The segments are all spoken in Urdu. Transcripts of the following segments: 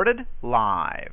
Recorded live.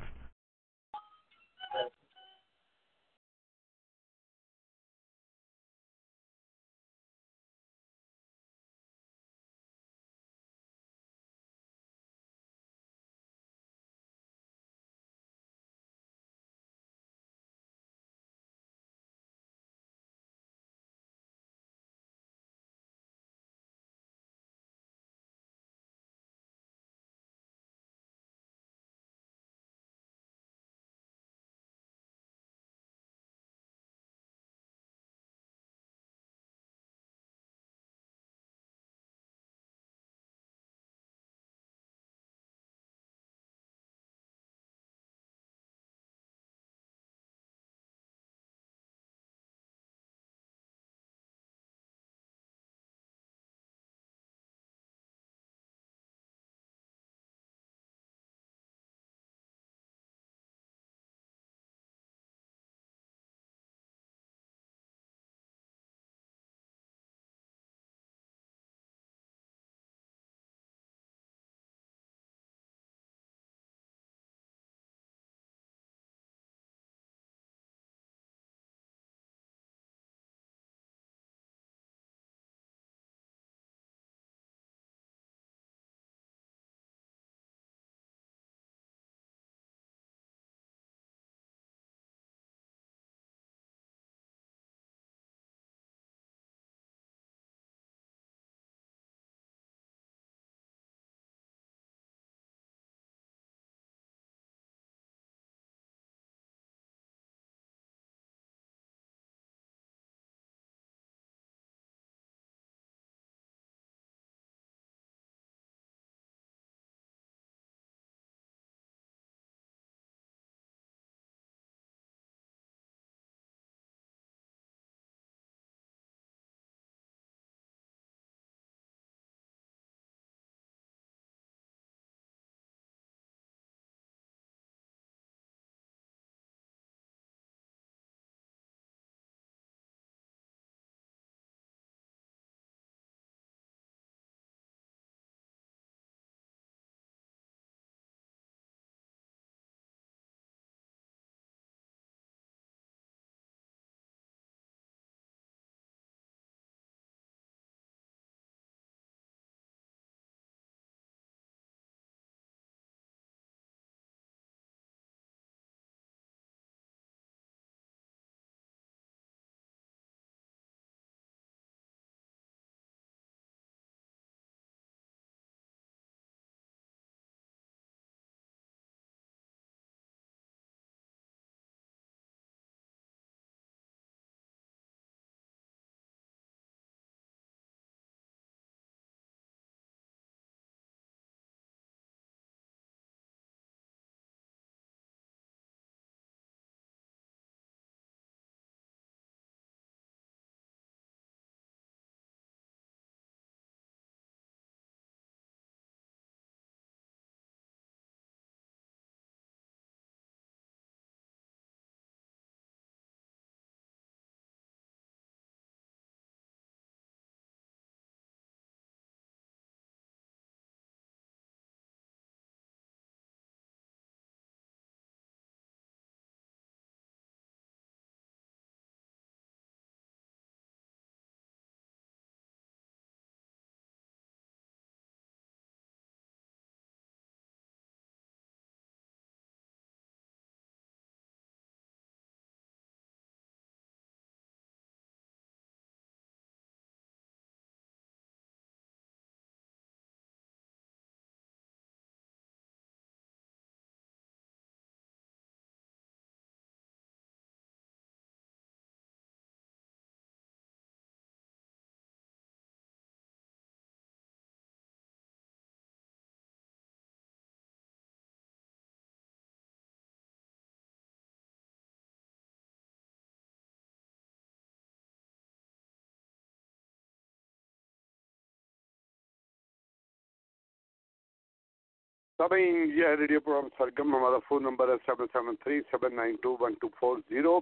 سبھی یہ ہے ریڈیو پروگرام سرگم، ہمارا فون نمبر ہے seven seven three, seven nine two one two four zero.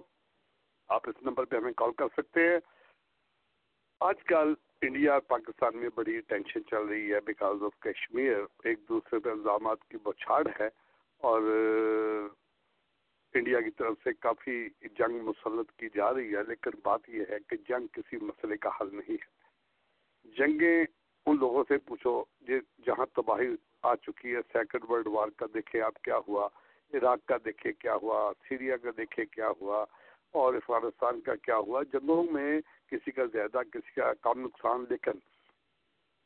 آپ اس نمبر پہ ہمیں کال کر سکتے ہیں۔ آج کل انڈیا اور پاکستان میں بڑی ٹینشن چل رہی ہے بیکاز آف کشمیر۔ ایک دوسرے پہ الزامات کی بچھاڑ ہے اور انڈیا کی طرف سے کافی جنگ مسلط کی جا رہی ہے۔ لیکن بات یہ ہے کہ جنگ کسی مسئلے کا حل نہیں ہے۔ جنگیں ان لوگوں سے پوچھو جی جہاں تباہی آ چکی ہے۔ سیکنڈ ورلڈ وار کا دیکھیں آپ کیا ہوا۔ عراق کا دیکھیں کیا ہوا۔ سیریا کا دیکھیں کیا ہوا۔ اور افغانستان کا کیا ہوا۔ جنگوں میں کسی کا زیادہ، کسی کا کم نقصان، لیکن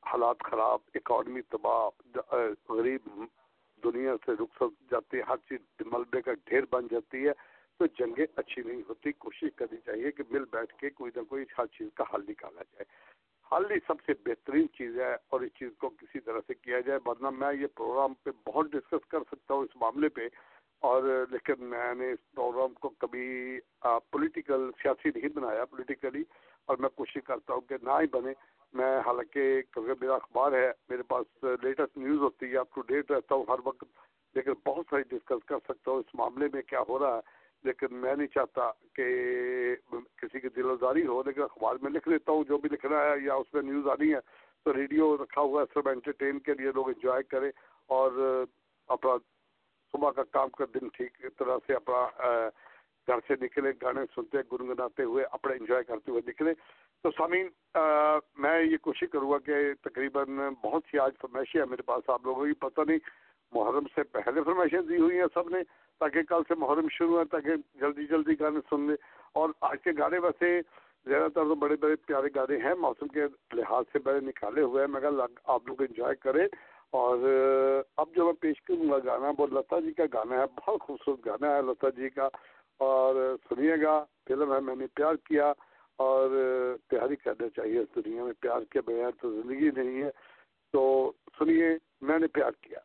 حالات خراب اکانومی تباہ غریب دنیا سے رخصت جاتی ہے ہر چیز ملبے کا ڈھیر بن جاتی ہے۔ تو جنگیں اچھی نہیں ہوتی۔ کوشش کرنی چاہیے کہ مل بیٹھ کے کوئی نہ کوئی ہر چیز کا حل نکالا جائے۔ حل ہی سب سے بہترین چیز ہے اور اس چیز کو کسی طرح سے کیا جائے، ورنہ میں یہ پروگرام پہ بہت ڈسکس کر سکتا ہوں اس معاملے پہ۔ اور لیکن میں نے اس پروگرام کو کبھی پولیٹیکل سیاسی نہیں بنایا پولیٹیکلی اور میں کوشش کرتا ہوں کہ نہ ہی بنے۔ میں حالانکہ کیونکہ میرا اخبار ہے، میرے پاس لیٹسٹ نیوز ہوتی ہے اپ ٹو ڈیٹ رہتا ہوں ہر وقت۔ لیکن بہت ساری ڈسکس کر سکتا ہوں اس معاملے میں کیا ہو رہا ہے۔ لیکن میں نہیں چاہتا کہ کسی کی دل ازاری ہو، لیکن اخبار میں لکھ لیتا ہوں، جو بھی لکھ رہا ہے یا اس میں نیوز آنی ہے، تو ریڈیو رکھا ہوا ہے سب انٹرٹین کے لیے لوگ انجوائے کریں اور اپنا صبح کا کام کا دن ٹھیک طرح سے اپنا گھر سے نکلے گانے سنتے، گنگناتے ہوئے اپنا انجوائے کرتے ہوئے نکلے تو سامعین میں یہ کوشش کروں گا کہ تقریباً بہت سی آج فرمائشیں ہیں میرے پاس، آپ لوگوں کی پتہ نہیں، محرم سے پہلے فرمائشیں دی ہوئی ہیں سب نے۔ تاکہ کل سے محرم شروع ہے، تاکہ جلدی جلدی گانے سن لیں۔ اور آج کے گانے ویسے زیادہ تر تو بڑے بڑے پیارے گانے ہیں، موسم کے لحاظ سے بڑے نکالے ہوئے ہیں، مگر آپ لوگ انجوائے کریں۔ اور اب جو میں پیش کروں گا گانا، وہ لتا جی کا گانا ہے، بہت خوبصورت گانا ہے لتا جی کا۔ اور سنیے گا، فلم ہے، میں نے پیار کیا۔ اور پیار ہی کرنا چاہیے، اس دنیا میں پیار کے بغیر تو زندگی نہیں ہے۔ تو سنیے، میں نے پیار کیا۔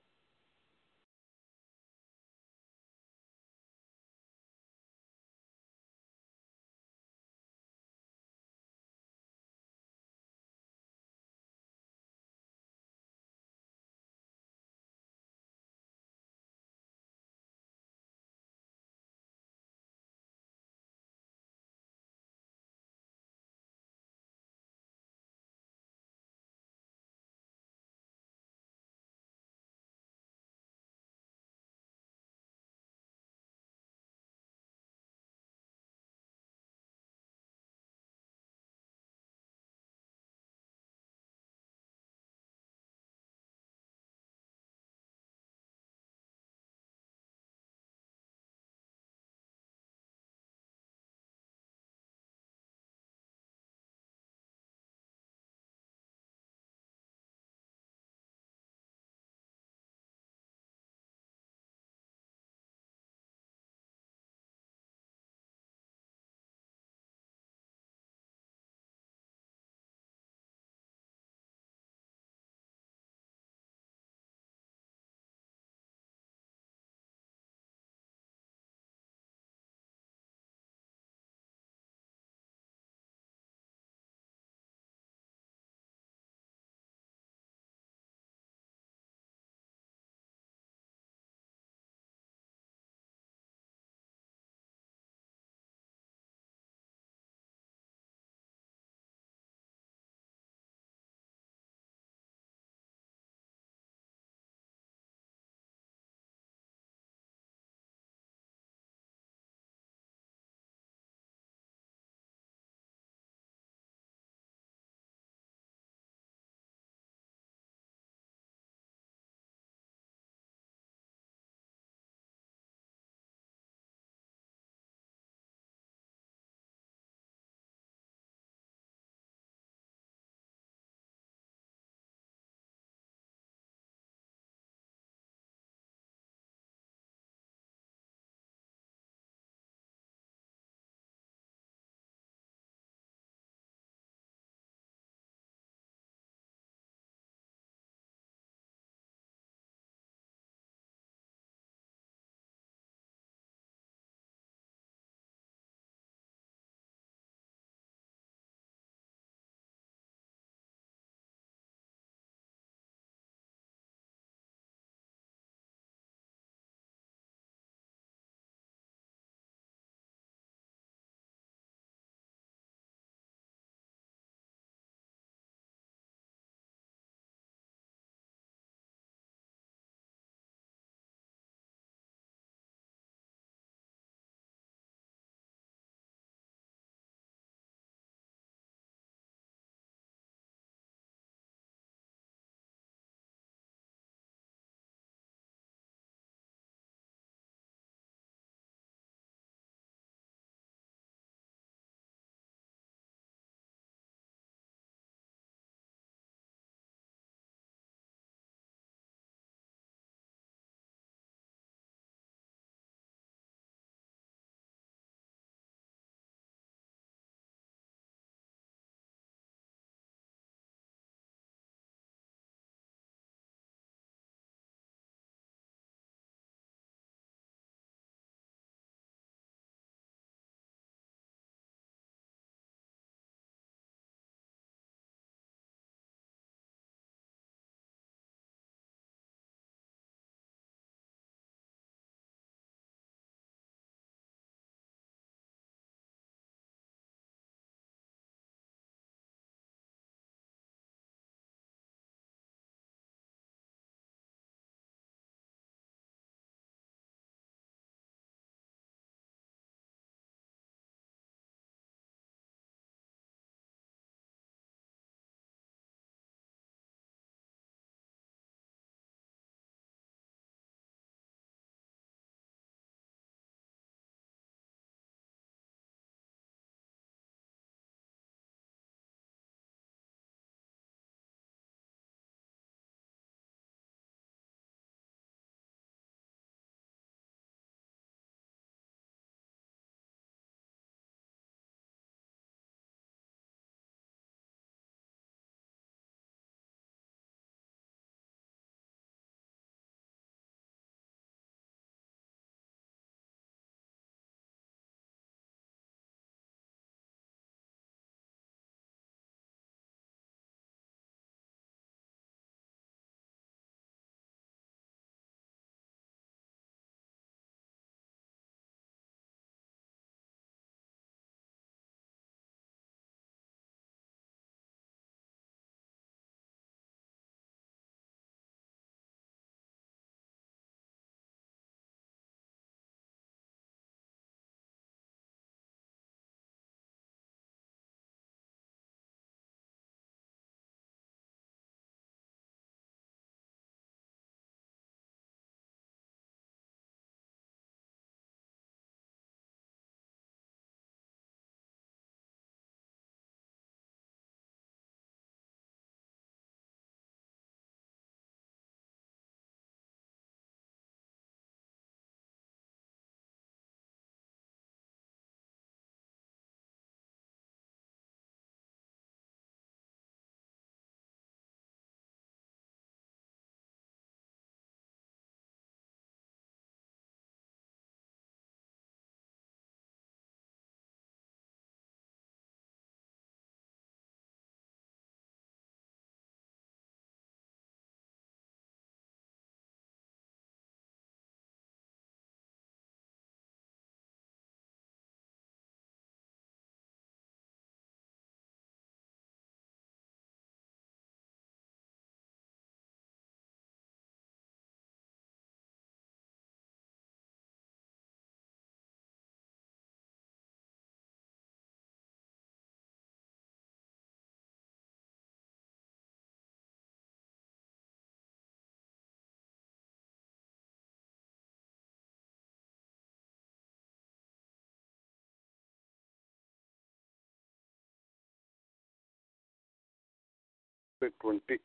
ٹوینٹی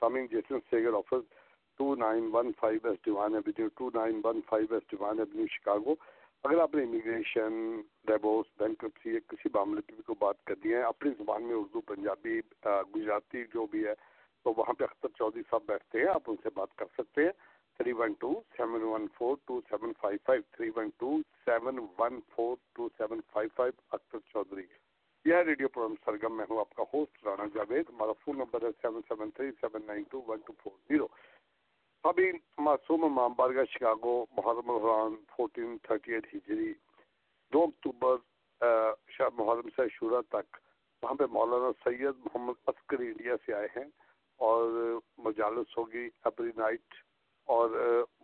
سامنگ Jason Seger office two nine one five S Devon Avenue two nine one five S Devon Avenue Chicago اگر آپ نے امیگریشن ڈیبوس بینکرپسی یا کسی معاملے کی بھی کوئی بات کرنی ہے اپنی زبان میں اردو پنجابی گجراتی جو بھی ہے تو وہاں پہ اختر چودھری صاحب بیٹھتے ہیں آپ ان سے بات کر سکتے ہیں three one two seven one four two seven five five three one two seven one four two seven five five Akhtar Chaudhry یہ ریڈیو پروگرام سرگم میں ہوں آپ کا ہوسٹ رانا جاوید، ہمارا فون نمبر ہے seven seven three seven nine two one two four zero ابھی معصوم امام بارگاہ شکاگو، محرم الحران فورٹین تھرٹی ایٹ ہجری، دو اکتوبر شاہ محرم سے شورا تک۔ وہاں پہ مولانا سید محمد عسکری انڈیا سے آئے ہیں اور مجالس ہوگی ایوری نائٹ۔ اور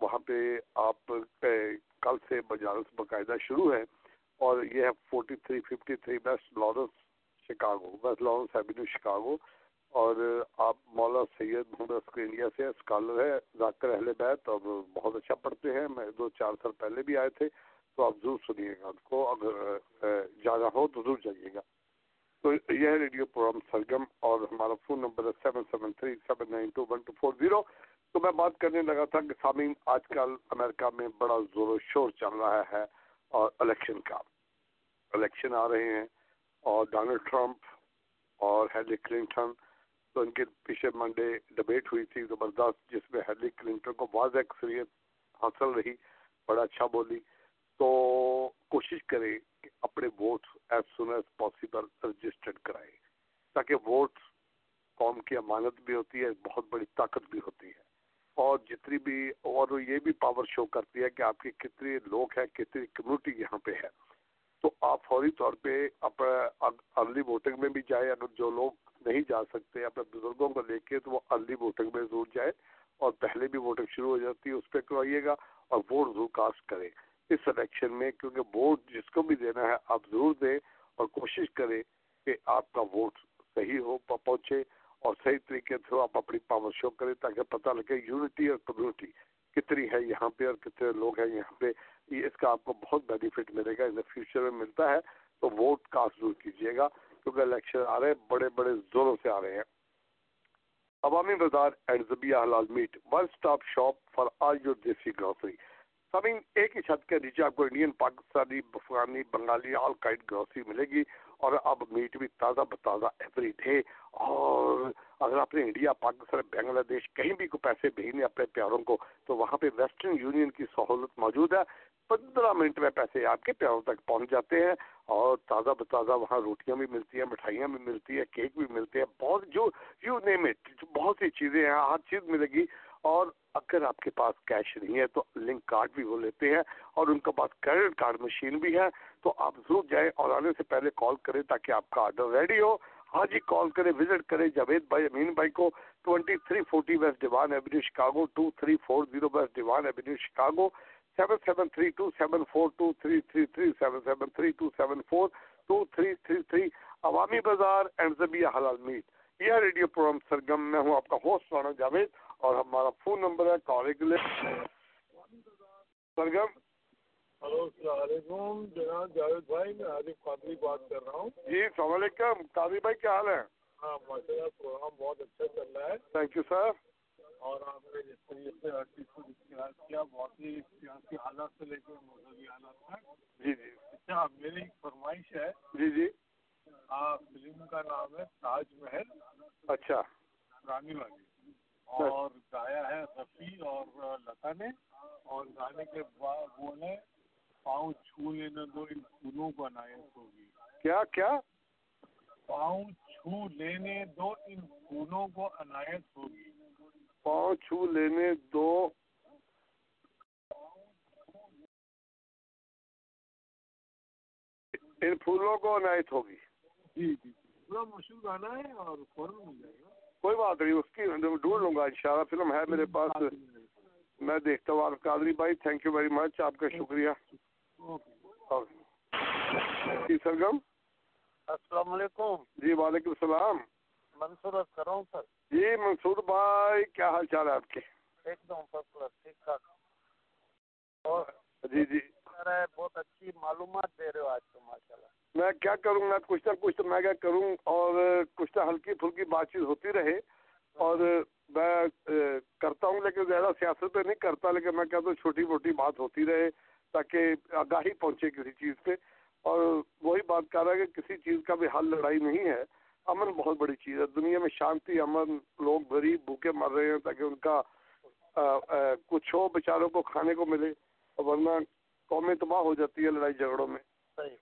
وہاں پہ آپ کل سے مجالس باقاعدہ شروع ہے اور یہ ہے forty three fifty three west Lawrence Chicago west Lawrence Avenue Chicago اور آپ مولا سید محمد اسکر انڈیا سے اسکالر ہے ذاکر اہل بیت، اور بہت اچھا پڑھتے ہیں۔ میں دو چار سال پہلے بھی آئے تھے، تو آپ ضرور سنیے گا اس کو۔ اگر جانا ہو تو ضرور جائیے گا۔ تو یہ ہے ریڈیو پروگرام سرگم، اور ہمارا فون نمبر ہے seven seven three seven nine two one two four zero تو میں بات کرنے لگا تھا کہ سامعین، آج کل امریکہ میں بڑا زور و شور چل رہا ہے۔ اور الیکشن کا۔ الیکشن آ رہے ہیں اور ڈونلڈ ٹرمپ اور ہیلی کلنٹن، تو ان کے پیچھے منڈے ڈبیٹ ہوئی تھی زبردست جس میں ہیلی کلنٹن کو واضح اکثریت حاصل رہی، بڑا اچھا بولی۔ تو کوشش کریں کہ اپنے vote as soon as possible registered کرائیں، تاکہ ووٹ قوم کی امانت بھی ہوتی ہے، بہت بڑی طاقت بھی ہوتی ہے۔ اور جتنی بھی اور یہ بھی پاور شو کرتی ہے کہ آپ کے کتنے لوگ ہیں، کتنی کمیونٹی یہاں پہ ہے۔ تو آپ فوری طور پہ ارلی ووٹنگ میں بھی جائیں۔ اگر جو لوگ نہیں جا سکتے اپنے بزرگوں کو لے کے، تو وہ ارلی ووٹنگ میں ضرور جائے اور پہلے بھی ووٹنگ شروع ہو جاتی ہے، اس پہ کروائیے گا اور ووٹ ضرور کاسٹ کریں۔ اس الیکشن میں کیونکہ ووٹ جس کو بھی دینا ہے، آپ ضرور دیں اور کوشش کریں کہ آپ کا ووٹ صحیح ہو پہنچے۔ اور صحیح طریقے سے آپ اپنی پاور شو کریں تاکہ پتہ لگے یونٹی اور کمیونٹی کتنی ہے یہاں پہ اور کتنے لوگ ہیں یہاں پہ۔ اس کا آپ کو بہت بینیفٹ ملے گا ان دا فیوچر میں ملتا ہے۔ تو ووٹ کاسٹ ضرور کیجیے گا کیونکہ الیکشن آ رہے ہیں، بڑے بڑے زوروں سے آ رہے ہیں۔ عوامی بازار اینڈ زبیہ حلال meat one stop shop for all your desi grocery سمنگ ایک ہی چھت کے نیچے آپ کو Indian Pakistani Afghani Bengali all kind grocery ملے گی۔ اور اب میٹ بھی تازہ بتازہ ایوری ڈے اور اگر آپ نے انڈیا پاکستان بنگلہ دیش کہیں بھی کو پیسے بھیجنے اپنے پیاروں کو تو وہاں پہ ویسٹرن یونین کی سہولت موجود ہے۔ پندرہ منٹ میں پیسے آپ کے پیاروں تک پہنچ جاتے ہیں اور تازہ بتازہ وہاں روٹیاں بھی ملتی ہیں، مٹھائیاں بھی ملتی ہیں، کیک بھی ملتے ہیں، بہت جو یو نیم اٹ بہت سی چیزیں ہیں، ہر چیز ملے گی اور اگر آپ کے پاس کیش نہیں ہے تو لنک کارڈ بھی وہ لیتے ہیں اور ان کے پاس کریڈٹ کارڈ مشین بھی ہے تو آپ ضرور جائیں اور آنے سے پہلے کال کریں تاکہ آپ کا آرڈر ریڈی ہو۔ ہاں جی کال کریں وزٹ کریں جاوید بھائی، امین بھائی کو۔ Twenty three forty west Devon Avenue Chicago two three four zero west Devon Avenue Chicago seven seven three two seven four two three three three seven seven three two seven four two three three three Awami Bazaar and زبیہ حلال میٹ یہ ریڈیو پروگرام سرگم میں ہوں، آپ کا ہوسٹ رانا جاوید۔ اور ہمارا فون نمبر ہے کال کے لیے سرگم ہلو السلام علیکم۔ جناب جاوید بھائی میں عارف قادری بات کر رہا ہوں۔ جی السلام علیکم۔ قادری بھائی کیا حال ہے؟ ہاں ماشاء اللہ پروگرام بہت اچھا چل رہا ہے۔ تھینک یو سر اور آپ نے جس طریقے سے ہر چیز کو اختیار کیا بہت ہی سیاسی حالات سے لے کے مذہبی حالات تک۔ جی جی۔ اچھا میری ایک فرمائش ہے۔ جی جی۔ فلم کا نام ہے تاج محل۔ اچھا۔ رانی والی۔ اور گایا ہے رفیع اور لتا نے۔ اور گانے کے بعد وہ نے پاؤں چھو لینے دو ان پھولوں کو عنایت ہوگی۔ کیا کیا؟ پاؤں چھو لینے دو ان پھولوں کو عنایت ہوگی۔ پاؤں چھو لینے دو۔ ان پھولوں کو عنایت ہوگی۔ جی جی۔ پورا مشہور گانا ہے اور فوراً مل جائے گا۔ کوئی بات نہیں اس کی ڈھونڈ لوں گا اللہ فلم ہے میرے پاس۔ میں دیکھتا ہوں۔ آپ قادری بھائی تھینک یو ویری مچ آپ کا شکریہ۔ جی سرگم۔ السلام علیکم۔ جی وعلیکم السلام۔ منصور کر رہا ہوں سر۔ جی منصور بھائی کیا حال چال ہے آپ کے؟ ایک دم فرسٹ کلاس ٹھیک ٹھاک۔ اور جی جی۔ بہت اچھی معلومات دے رہے ہو آج تو ماشاء اللہ میں کیا کروں گا کچھ نہ کچھ تو میں کیا کروں، اور کچھ نہ ہلکی پھلکی بات چیت ہوتی رہے۔ اور میں کرتا ہوں، لیکن زیادہ سیاست پہ نہیں کرتا، لیکن میں کہتا ہوں چھوٹی موٹی بات ہوتی رہے تاکہ آگاہی پہنچے کسی چیز پہ۔ اور وہی بات کر رہا ہے کہ کسی چیز کا بھی حل لڑائی نہیں ہے۔ امن بہت بڑی چیز ہے۔ دنیا میں شانتی، امن، لوگ غریب بھوکے مر رہے ہیں تاکہ ان کا کچھ ہو، بیچاروں کو کھانے کو ملے۔ ورنہ قومیں تباہ ہو جاتی ہے لڑائی جھگڑوں میں۔ صحیح۔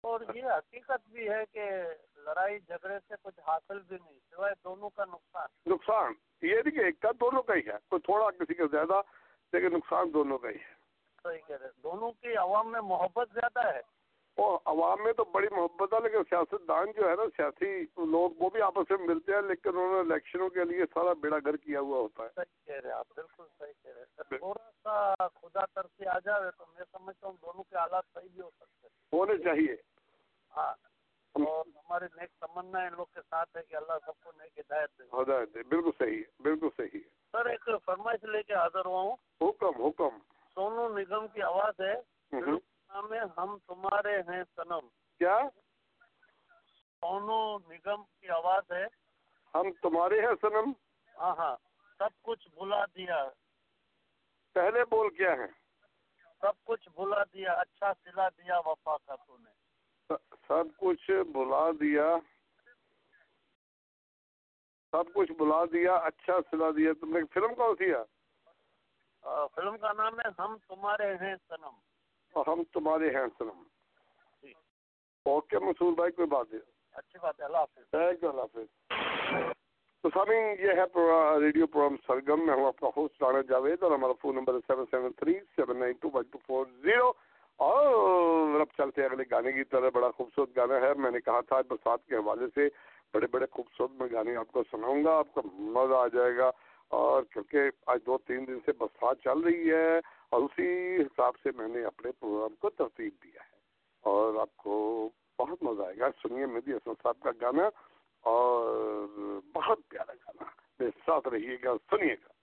اور یہ حقیقت بھی ہے کہ لڑائی جھگڑے سے کچھ حاصل بھی نہیں سوائے دونوں کا نقصان۔ نقصان؟ یہ نہیں کہ ایک کا دونوں کا ہی ہے کوئی تھوڑا کسی کا زیادہ لیکن نقصان دونوں کا ہی ہے۔ صحیح کہہ رہے دونوں کی عوام میں محبت زیادہ ہے۔ وہ عوام میں تو بڑی محبت ہے لیکن سیاست دان جو ہے نا سیاسی لوگ وہ بھی آپس میں ملتے ہیں لیکن انہوں نے الیکشنوں کے لیے سارا بیڑا گھر کیا ہوا ہوتا ہے۔ صحیح کہہ رہے آپ بالکل صحیح کہہ رہے تھوڑا سا خدا ترسی آ جائے تو میں سمجھتا ہوں دونوں کے حالات صحیح بھی ہو سکتے ہیں۔ ہونے چاہیے۔ ہاں اور ہماری نیک تمنا ان لوگ کے ساتھ ہے کہ اللہ سب کو نیک ہدایت دے۔ ہدایت دے بالکل صحیح ہے بالکل صحیح ہے۔ سر ایک فرمائش لے کے حاضر ہوا ہوں۔ حکم حکم۔ سونو نگم کی آواز ہے۔ ہے ہم تمہارے ہیں سنم کیا؟ سونو نگم کی آواز ہے۔ ہم تمہارے ہیں سنم ہاں ہاں۔ سب کچھ بھلا دیا۔ پہلے بول کیا ہے؟ سب کچھ بھلا دیا اچھا سلا دیا وفا کا تو نے۔ سب کچھ بلا دیا۔ سب کچھ بلا دیا اچھا سلا دیا۔ تم نے فلم کون سی ہے؟ فلم کا نام ہے ہم تمہارے ہیں سنم اور ہم تمہارے ہیں سنم جی۔ اوکے مسور بھائی کوئی بات نہیں۔ اچھی بات ہے اللہ حافظ۔ تھینک یو اللہ حافظ۔ تو سامعین یہ ہے ریڈیو پروگرام سرگم۔ میں ہوں اپنا ہوسٹ رانا جاوید اور ہمارا فون نمبر ہے seven seven three seven nine two one two four zero. اور اب چلتے ہیں اگلے گانے کی طرح بڑا خوبصورت گانا ہے۔ میں نے کہا تھا برسات کے حوالے سے بڑے بڑے خوبصورت میں گانے آپ کو سناؤں گا آپ کو مزہ آ جائے گا۔ اور کیونکہ آج دو تین دن سے برسات چل رہی ہے اور اسی حساب سے میں نے اپنے پروگرام کو ترتیب دیا ہے اور آپ کو بہت مزہ آئے گا۔ سنیے مہدی حسن صاحب کا گانا اور بہت پیارا گانا۔ میرے ساتھ رہیے گا، سنیے گا۔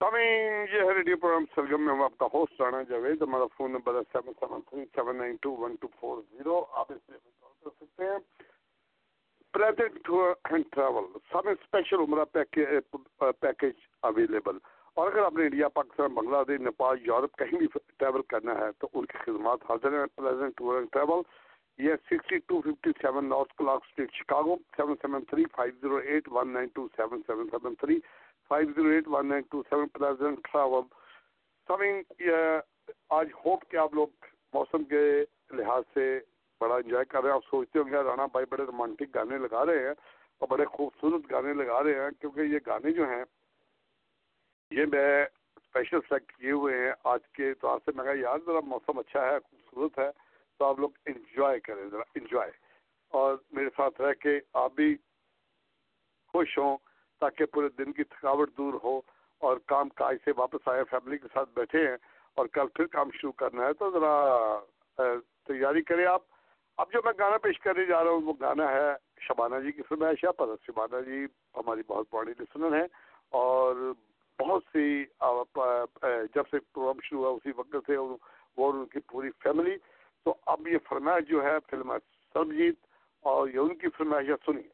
سامعین یہ ہے ریڈیو پروگرام سرگم میں ہم آپ کا ہوسٹ رانا جاوید، ہمارا فون نمبر ہے seven seven three seven nine two one two four zero آپ اس میں کال کر سکتے ہیں۔ پریزنٹ ٹور اینڈ ٹریول سب اسپیشل عمرہ پیکیج اویلیبل اور اگر آپ نے انڈیا، پاکستان بنگلہ دیش نیپال، یورپ کہیں بھی ٹریول کرنا ہے تو ان کی خدمات حاضر ہیں۔ پریزنٹ ٹور اینڈ ٹریول یہ sixty two fifty seven north Clark Street Chicago seven seven three five zero eight one nine two seven seven seven three five zero eight one nine two seven present travel سمنگ آج ہوپ کہ آپ لوگ موسم کے لحاظ سے بڑا انجوائے کر رہے ہیں آپ سوچتے ہوں گے رانا بھائی بڑے رومانٹک گانے لگا رہے ہیں اور بڑے خوبصورت گانے لگا رہے ہیں کیونکہ یہ گانے جو ہیں یہ میں اسپیشل سلیکٹ کیے ہوئے ہیں آج کے اعتبار سے میں کہا یار ذرا موسم اچھا ہے خوبصورت ہے تو آپ لوگ انجوائے کریں ذرا انجوائے اور میرے ساتھ رہ کے آپ بھی خوش ہوں تاکہ پورے دن کی تھکاوٹ دور ہو اور کام کاج سے واپس آئے، فیملی کے ساتھ بیٹھے ہیں اور کل پھر کام شروع کرنا ہے، تو ذرا تیاری کریں آپ۔ اب جو میں گانا پیش کرنے جا رہا ہوں، وہ گانا ہے شبانہ جی کی فرمائش ہے پر۔ شبانہ جی ہماری بہت بڑی لسنر ہیں اور بہت سی جب سے پروگرام شروع ہوا اسی وقت سے وہ اور ان کی پوری فیملی۔ تو اب یہ فرمائش جو ہے فلم سربجیت اور یہ ان کی فرمائش سنیے۔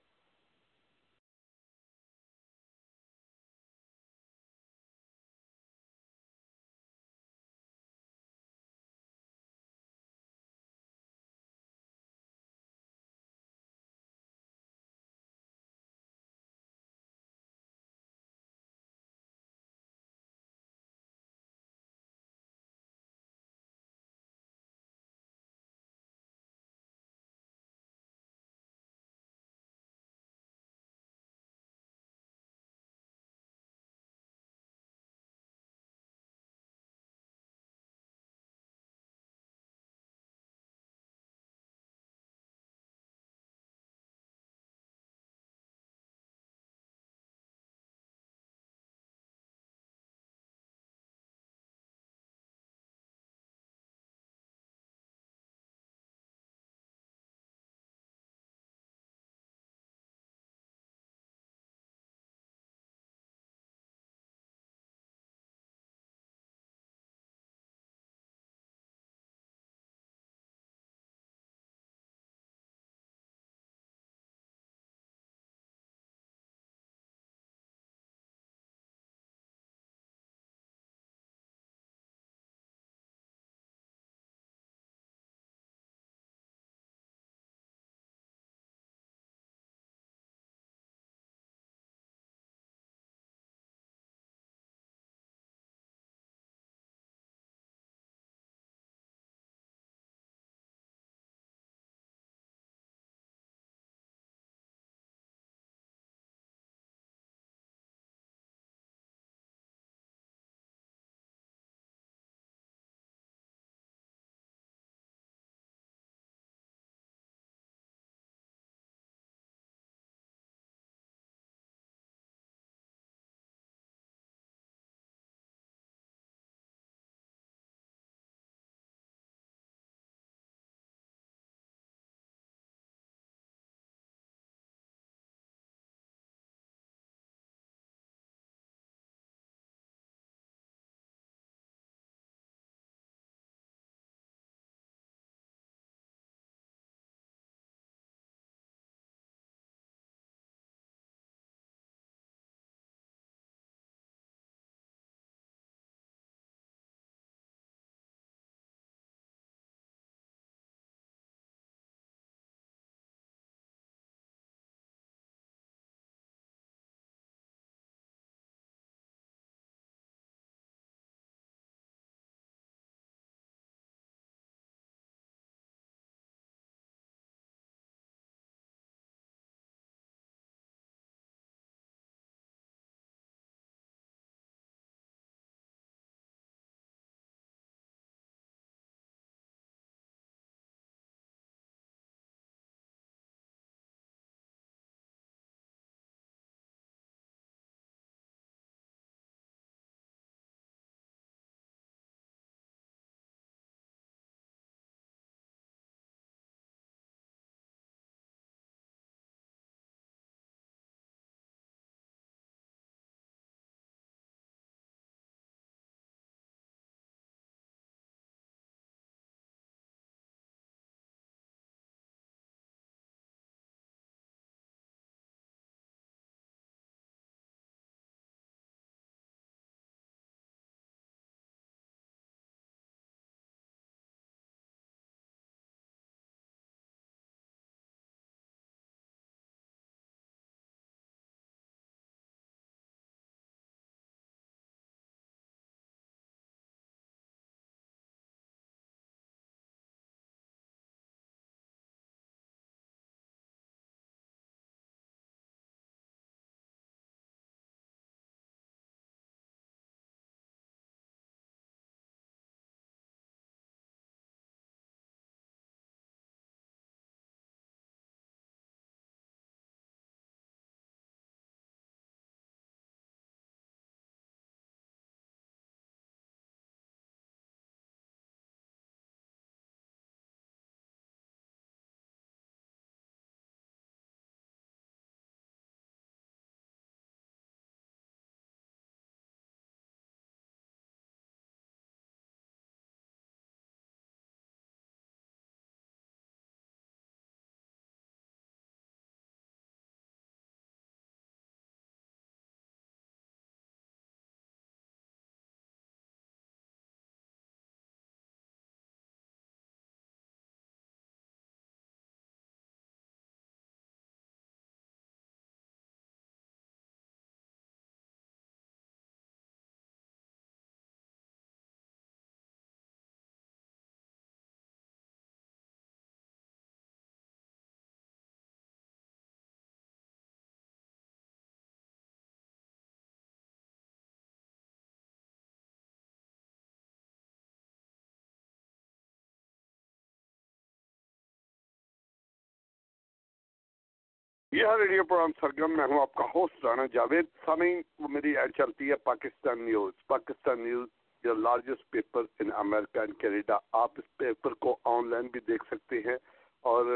یہ ہے ریڈیو پروگرام سرگم میں ہوں آپ کا ہوسٹ رانا جاوید سامعین، وہ میری ایڈ چلتی ہے پاکستان نیوز۔ پاکستان نیوز جو largest paper in America and Canada. آپ اس پیپر کو آن لائن بھی دیکھ سکتے ہیں اور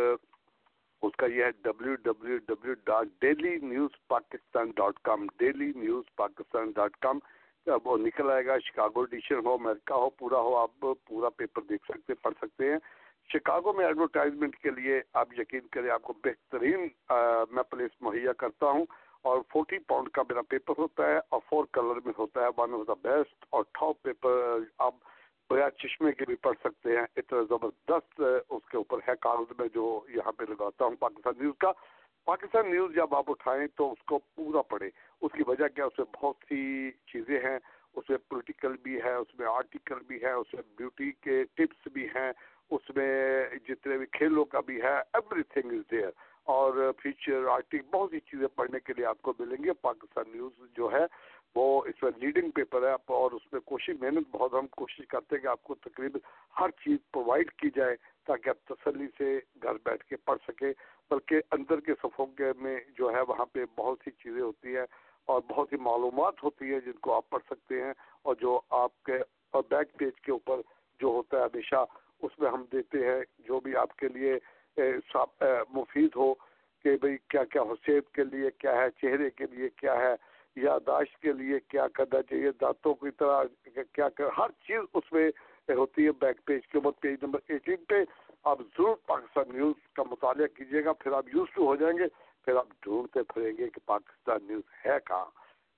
اس کا یہ ہے W W W dot Daily News Pakistan dot com Daily News Pakistan dot com وہ نکل آئے گا، شکاگو ایڈیشن ہو، امریکہ ہو، پورا ہو، آپ پورا پیپر دیکھ سکتے، پڑھ سکتے ہیں۔ شکاگو میں ایڈورٹائزمنٹ کے لیے آپ یقین کریں آپ کو بہترین میں پلیس مہیا کرتا ہوں اور فورٹی پاؤنڈ کا میرا پیپر ہوتا ہے اور فور کلر میں ہوتا ہے ون آف دا بیسٹ اور ٹاپ پیپر آپ بیا چشمے کے بھی پڑھ سکتے ہیں، اتنا زبردست اس کے اوپر ہے کاغذ میں جو یہاں پہ لگاتا ہوں پاکستان نیوز کا۔ پاکستان نیوز جب آپ اٹھائیں تو اس کو پورا پڑھیں۔ اس کی وجہ کیا؟ اس میں بہت سی چیزیں ہیں، اس میں پولیٹیکل بھی ہے، اس میں آرٹیکل بھی ہے، اس میں بیوٹی کے ٹپس بھی ہیں۔ اس میں جتنے بھی کھیلوں کا بھی ہے ایوری تھنگ از دیئر اور فیچر آرٹک بہت سی چیزیں پڑھنے کے لیے آپ کو ملیں گے۔ پاکستان نیوز جو ہے، وہ اس میں لیڈنگ پیپر ہے۔ اور اس میں کوشش، محنت بہت، ہم کوشش کرتے ہیں کہ آپ کو تقریباً ہر چیز پرووائڈ کی جائے تاکہ آپ تسلی سے گھر بیٹھ کے پڑھ سکیں۔ بلکہ اندر کے صفوں کے میں جو ہے، وہاں پہ بہت سی چیزیں ہوتی ہیں اور بہت سی معلومات ہوتی ہیں جن کو آپ پڑھ سکتے ہیں۔ اور جو آپ کے اور بیک پیج کے اوپر جو ہوتا ہے، ہمیشہ اس میں ہم دیتے ہیں، جو بھی آپ کے لیے مفید ہو کہ بھئی کیا کیا حسیب کے لیے کیا ہے، چہرے کے لیے کیا ہے یاداشت کے لیے کیا کرنا چاہیے، دانتوں کی طرح کیا کر ہر چیز اس میں ہوتی ہے بیک پیج کے اوپر، پیج نمبر ایٹین پہ۔ آپ ضرور پاکستان نیوز کا مطالعہ کیجیے گا، پھر آپ یوز ٹو ہو جائیں گے، پھر آپ ڈھونڈتے پھریں گے کہ پاکستان نیوز ہے کہاں۔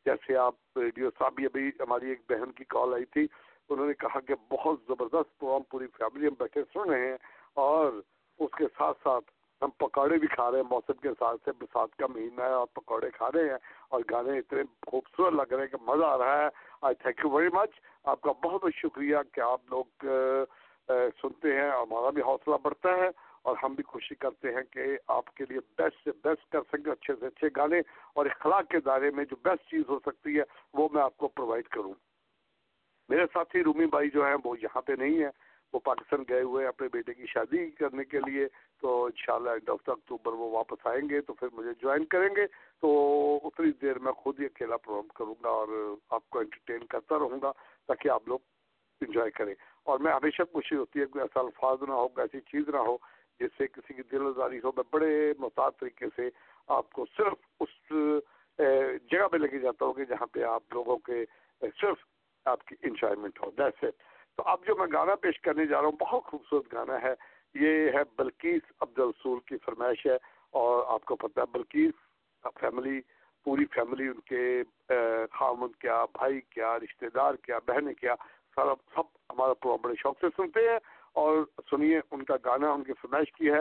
جیسے آپ ریڈیو صاحب بھی ابھی ہماری ایک بہن کی کال آئی تھی انہوں نے کہا کہ بہت زبردست پروگرام پوری فیملی ہم بیٹھے سن رہے ہیں اور اس کے ساتھ ساتھ ہم پکوڑے بھی کھا رہے ہیں، موسم کے ساتھ سے برسات کا مہینہ ہے اور پکوڑے کھا رہے ہیں اور گانے اتنے خوبصورت لگ رہے ہیں کہ مزہ آ رہا ہے۔ I thank you very much آپ کا بہت بہت شکریہ کہ آپ لوگ سنتے ہیں ہمارا بھی حوصلہ بڑھتا ہے اور ہم بھی کوشش کرتے ہیں کہ آپ کے لیے بیسٹ سے بیسٹ کر سکیں، اچھے سے اچھے گانے اور اخلاق کے دائرے میں جو بیسٹ چیز ہو سکتی ہے وہ میں آپ کو پرووائڈ کروں۔ میرے ساتھی رومی بھائی جو ہیں، وہ یہاں پہ نہیں ہیں۔ وہ پاکستان گئے ہوئے اپنے بیٹے کی شادی کرنے کے لیے۔ تو ان شاء اللہ اینڈ آف اکتوبر وہ واپس آئیں گے، تو پھر مجھے جوائن کریں گے۔ تو اتنی دیر میں خود ہی اکیلا پروگرام کروں گا اور آپ کو انٹرٹین کرتا رہوں گا تاکہ آپ لوگ انجوائے کریں۔ اور میں ہمیشہ کوشش ہوتی ہے کوئی ایسا الفاظ نہ ہو، ایسی چیز نہ ہو جس سے کسی کی دل آزاری ہو۔ میں بڑے محتاط طریقے سے آپ کو صرف اس جگہ پہ لے کے جاتا ہوں کہ جہاں پہ آپ لوگوں کے صرف آپ کی انجوائمنٹ ہو. دیٹس اٹ تو اب جو میں گانا پیش کرنے جا رہا ہوں، بہت خوبصورت گانا ہے۔ یہ ہے بلکیس عبد الرسول کی فرمائش ہے اور آپ کو پتہ ہے بلکیس فیملی پوری فیملی ان کے خامن کیا، بھائی کیا، رشتہ دار کیا، بہنیں کیا، سارا سب ہمارا پروگرام بڑے شوق سے سنتے ہیں۔ اور سنیے، ان کا گانا، ان کی فرمائش کی ہے۔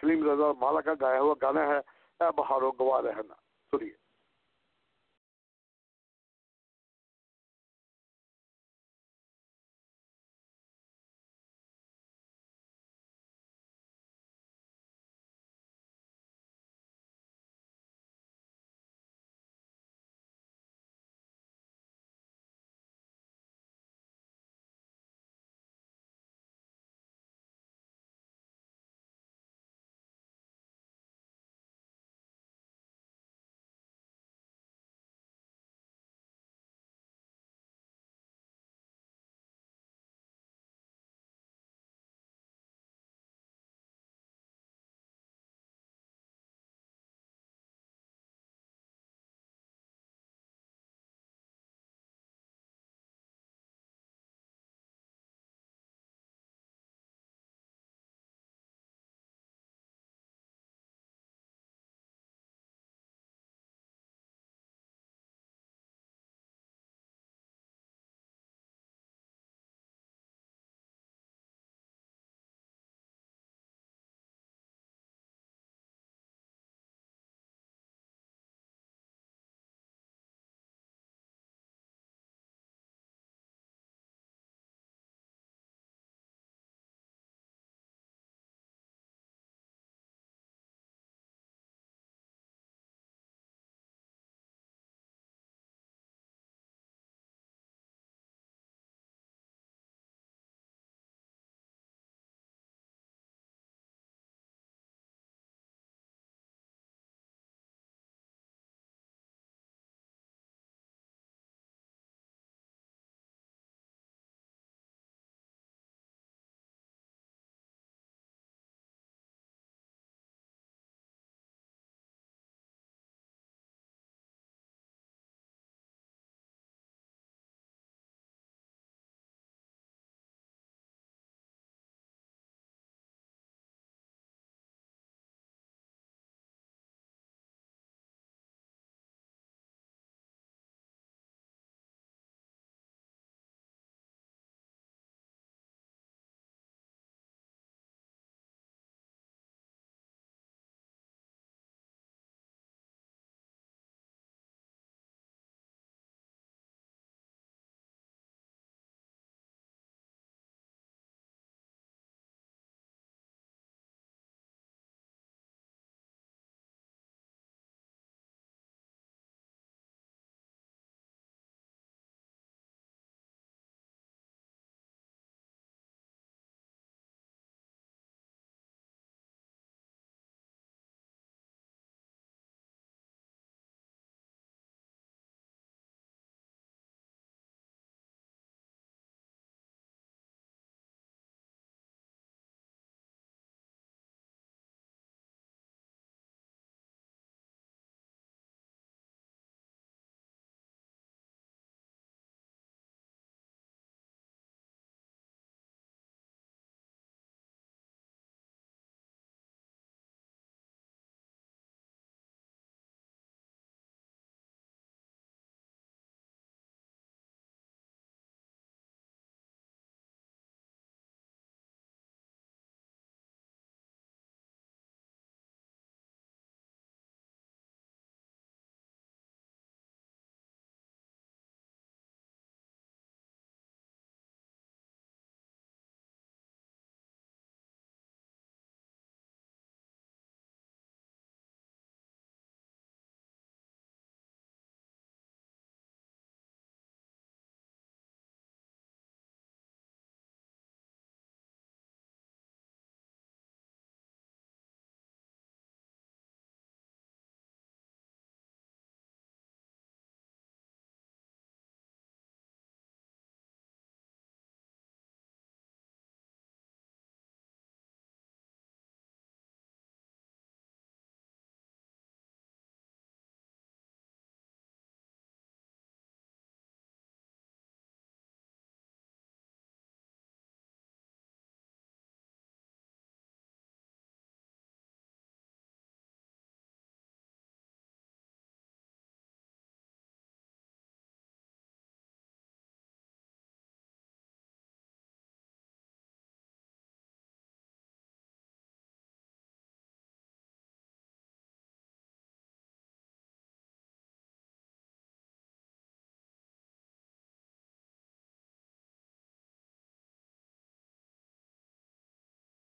سلیم رضا مالا کا گایا ہوا گانا ہے۔ اے بہارو گوا رہنا۔ سنیے۔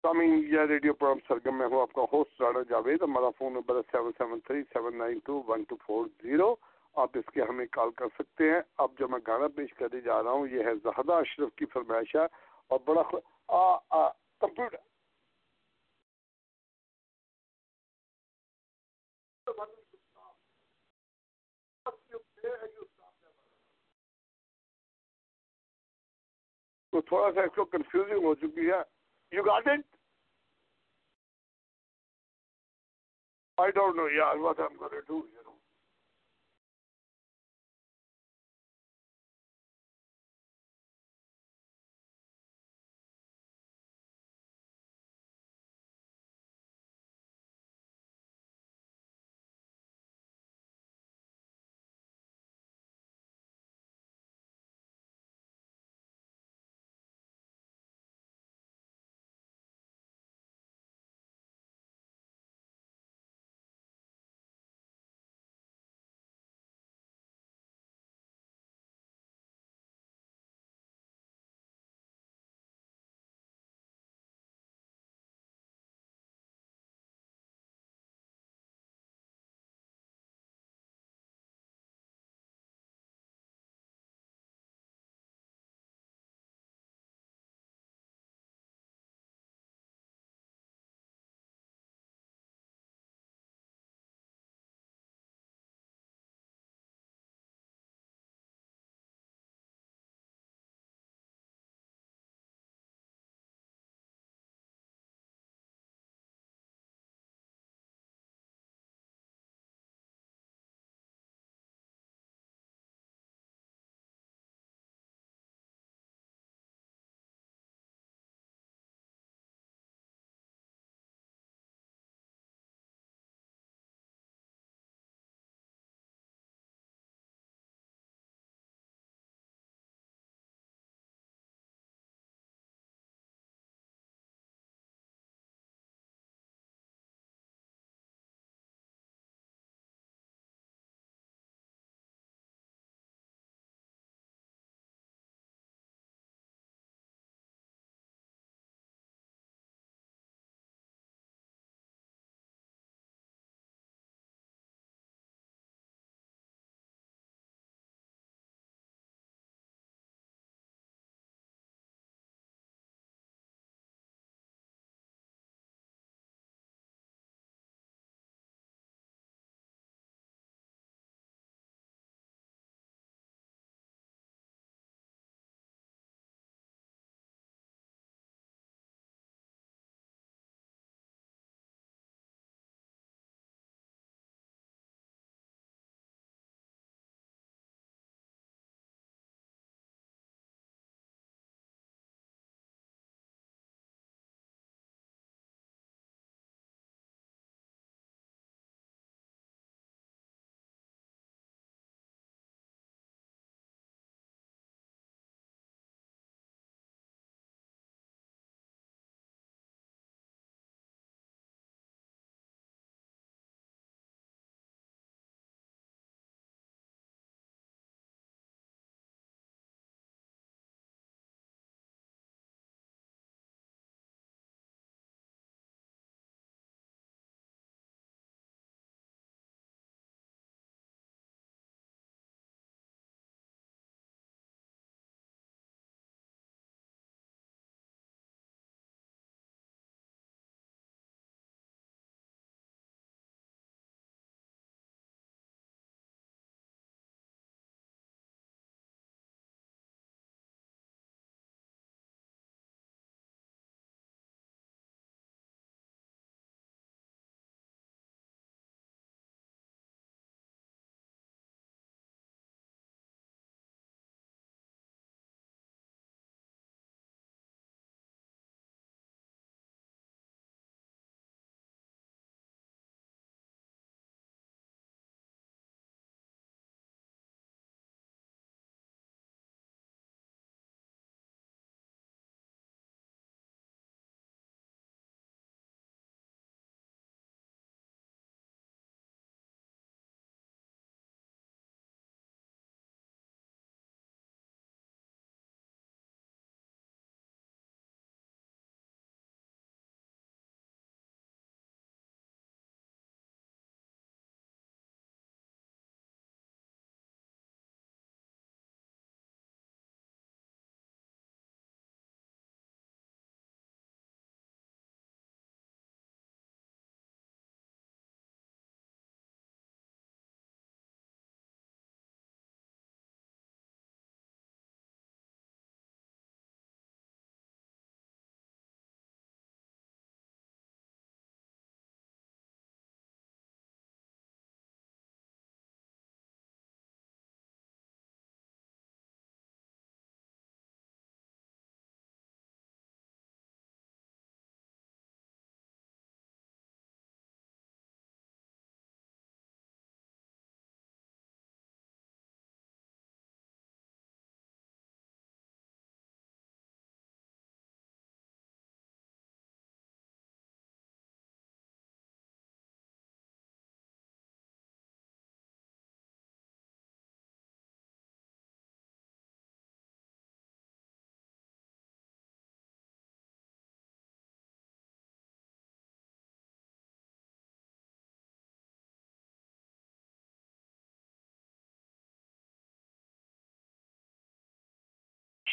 سامعین یہ ریڈیو پروگرام سرگم میں ہوں آپ کا ہوسٹ رانا جاوید. ہمارا فون نمبر ہے seven seven three seven nine two one two four zero آپ اس کے ہمیں کال کر سکتے ہیں. اب جو میں گانا پیش کرنے جا رہا ہوں، یہ ہے زہدہ اشرف کی فرمائش ہے اور بڑا کمپیوٹر تو تھوڑا سا اس کو کنفیوزنگ ہو چکی ہے. You got it I don't know yet what I'm going to do. You?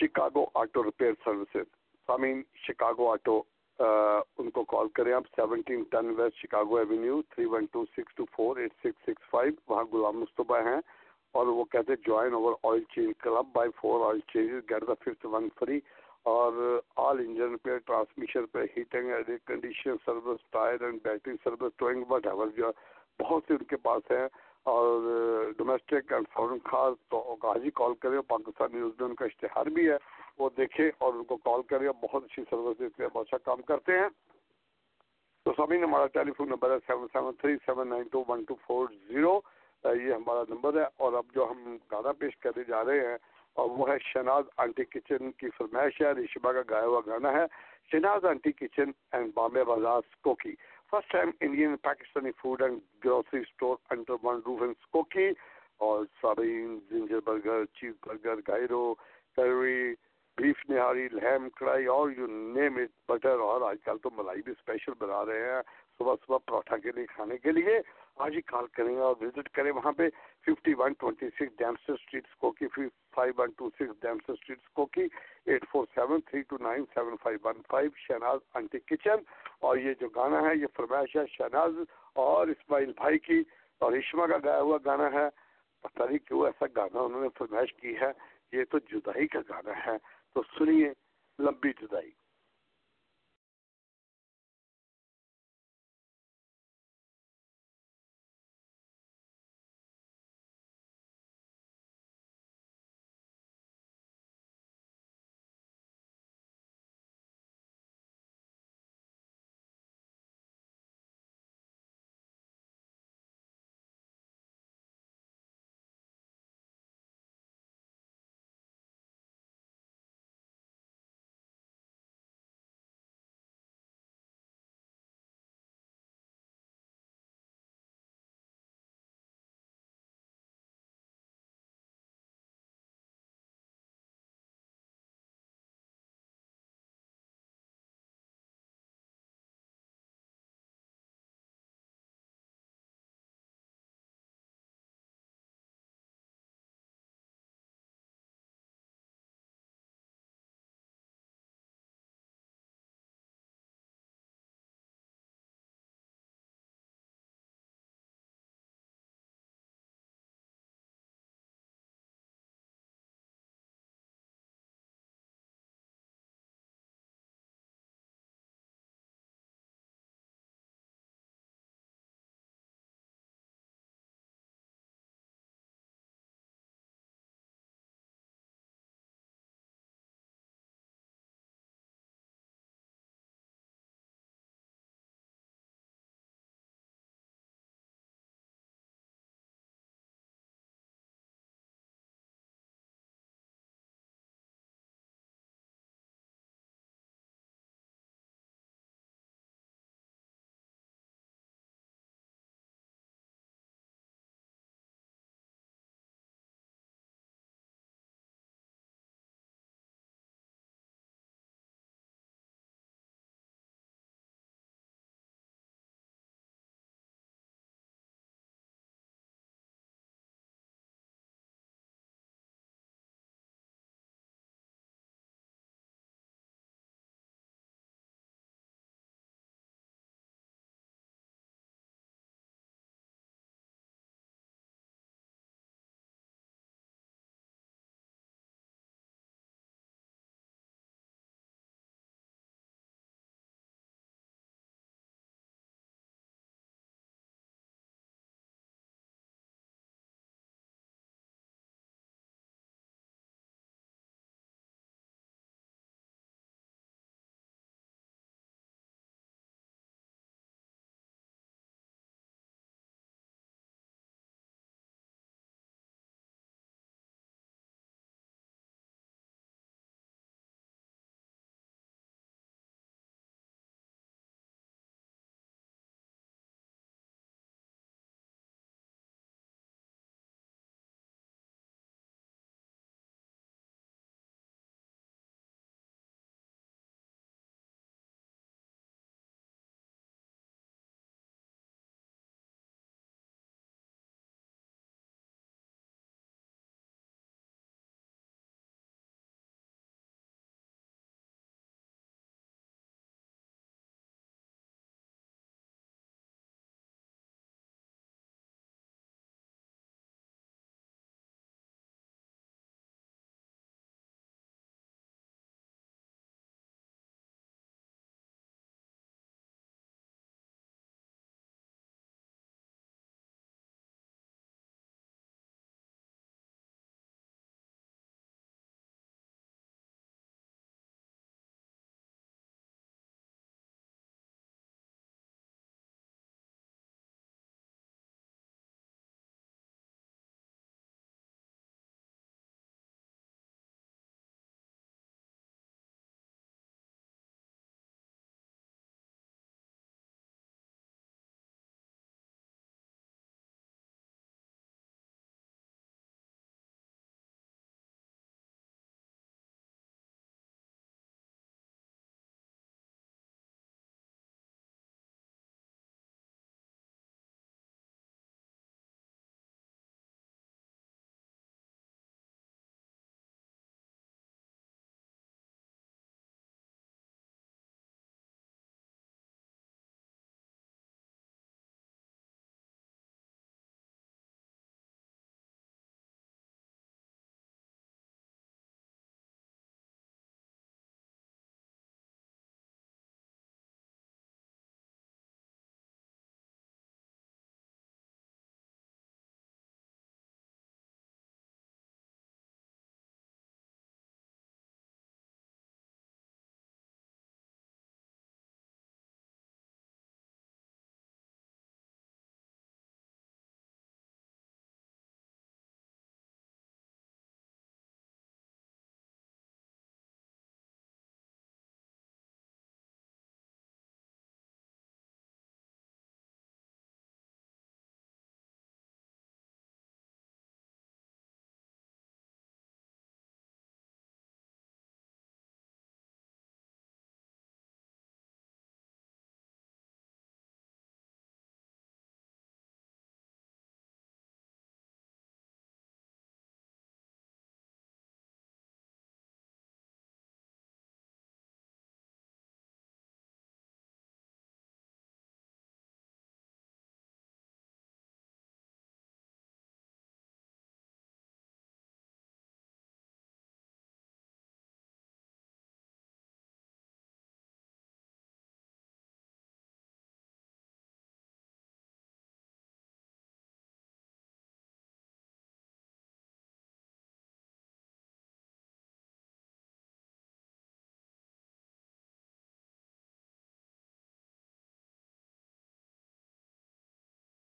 Chicago auto repair services. سامعین، شکاگو آٹو ان کو کال کریں آپ۔ Seventeen ten west Chicago Avenue three one two six two four eight six six five. وہاں غلام مصطفیٰ ہیں۔ اور وہ کہتے ہیں join our oil change club buy four oil change get the fifth one free اور آل انجن پہ ٹرانسمیشن پہ heating air condition service tyre and battery service towing whatever جو بہت سے ان کے پاس ہیں۔ اور ڈومیسٹک اینڈ فورن خاص تو آج ہی کال کریں، پاکستان نیوز میں ان کا اشتہار بھی ہے، وہ دیکھیں اور ان کو کال کریں بہت اچھی سروس دیتے ہیں، بہت اچھا کام کرتے ہیں۔ تو سبھی ہمارا ٹیلی فون نمبر ہے seven seven three seven nine two one two four zero یہ ہمارا نمبر ہے اور اب جو ہم گانا پیش کرنے جا رہے ہیں، اور وہ ہے شہناز آنٹی کچن کی فرمائش ہے ریشبا کا گایا ہوا گانا ہے، Shahnaz aunty kitchen and Bombay Bazaar Skokie first time Indian Pakistani food and grocery store under one roof and Skokie اور سابین ginger burger cheese burger gyro کروی beef nihari لہم کڑھائی اور یو نیم اٹ بٹر اور آج کل تو ملائی بھی اسپیشل بنا رہے ہیں صبح صبح پراٹھا کے لیے کھانے کے لیے آج ہی کال کریں گے اور وزٹ کریں۔ وہاں پہ fifty one twenty six Dempster Street Skokie five one two six Dempster Street Skokie eight four seven three two nine seven five one five Shahnaz aunty kitchen اور یہ جو گانا ہے، یہ فرمائش ہے شہناز اور اسماعیل بھائی کی اور اشما کا گایا ہوا گانا ہے۔ پتہ نہیں کیوں ایسا گانا انہوں نے فرمائش کی ہے۔ یہ تو جدائی کا گانا ہے۔ تو سنیے، لمبی جدائی۔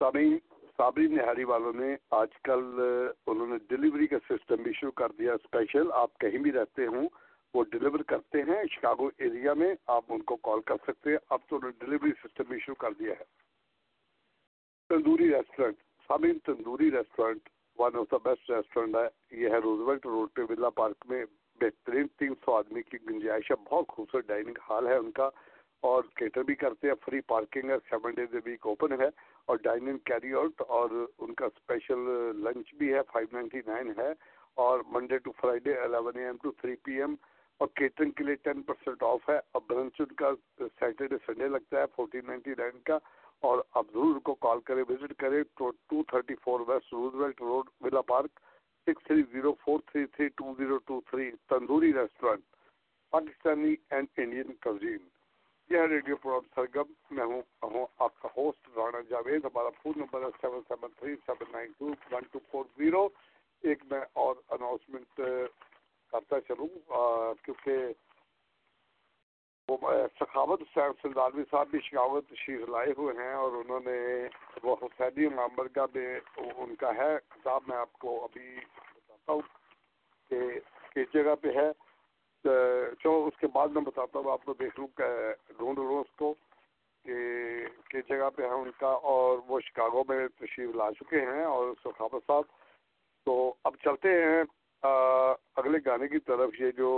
سامعین صابری نہاری والوں نے آج کل انہوں نے ڈلیوری کا سسٹم بھی شروع کر دیا اسپیشل آپ کہیں بھی رہتے ہوں، وہ ڈلیور کرتے ہیں شکاگو ایریا میں، آپ ان کو کال کر سکتے ہیں، اب تو انہوں نے ڈلیوری سسٹم بھی شروع کر دیا ہے۔ تندوری ریسٹورینٹ سامعین Tandoori restaurant one of the best restaurant ہے، یہ ہے روزویلٹ روڈ پہ ولا پارک میں، بہترین تین سو آدمی کی گنجائش ہے، بہت خوبصورت ڈائننگ ہال ہے ان کا۔ اور کیٹر بھی کرتے ہیں فری پارکنگ ہے seven days a week open ہے اور ڈائننگ کیری آؤٹ اور ان کا اسپیشل لنچ بھی ہے فائیو نائنٹی نائن ہے اور Monday to Friday eleven A M to three P M اور کیٹرنگ کے لیے ٹین پرسینٹ آف ہے۔ اور برنچ ان کا سیٹرڈے سنڈے لگتا ہے فورٹین نائنٹی نائن کا اور اب ضرور ان کو کال کرے وزٹ کرے two thirty four west Roosevelt road Villa Park six three zero four three three two zero two three tandoori restaurant Pakistani and Indian cuisine یہ ریڈیو پروگرام سرگم میں ہوں ہوں آپ کا ہوسٹ رانا جاوید، ہمارا فون نمبر ہے seven seven three seven nine two one two four zero ایک میں اور اناؤنسمنٹ کرتا چلوں کیونکہ وہ سخاوت حسین سلدانوی صاحب بھی شکاوت تشریف لائے ہوئے ہیں اور انہوں نے وہ حسینی معمر کا بھی ان کا ہے۔ کتاب میں آپ کو ابھی بتاتا ہوں کہ کس جگہ پہ ہے۔ چلو، اس کے بعد میں بتاتا ہوں آپ کو دیکھ لوں، کہ ڈھونڈ لوں اس کو کہ کس جگہ پہ ہے ان کا، اور وہ شکاگو میں تشریف لا چکے ہیں، اور سخاوت صاحب۔ تو اب چلتے ہیں اگلے گانے کی طرف۔ یہ جو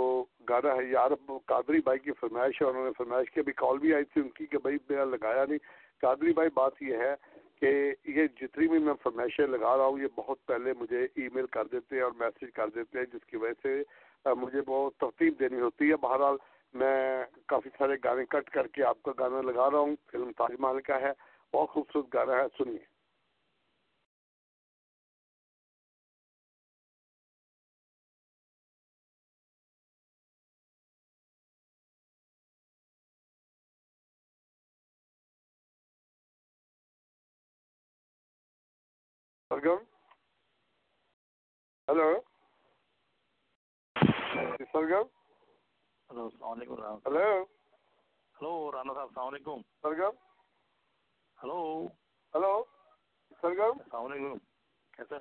گانا ہے، یار قادری بھائی کی فرمائش ہے، انہوں نے فرمائش کی، ابھی کال بھی آئی تھی ان کی کہ بھائی میرا لگایا نہیں۔ قادری بھائی، بات یہ ہے کہ یہ جتنی بھی میں فرمائشیں لگا رہا ہوں، یہ بہت پہلے مجھے ای میل کر دیتے ہیں اور میسج کر دیتے ہیں، جس کی وجہ سے مجھے بہت ترتیب دینی ہوتی ہے۔ بہرحال میں کافی سارے گانے کٹ کر کے آپ کا گانا لگا رہا ہوں۔ فلم تاج محل کا ہے۔ بہت خوبصورت گانا ہے۔ سنیے۔ سرگم ہلو؟ سرگم ہلو السلام علیکم ہلو ہلو رانا صاحب السلام علیکم سرگم ہلو ہلو سرگم السلام علیکم کیسے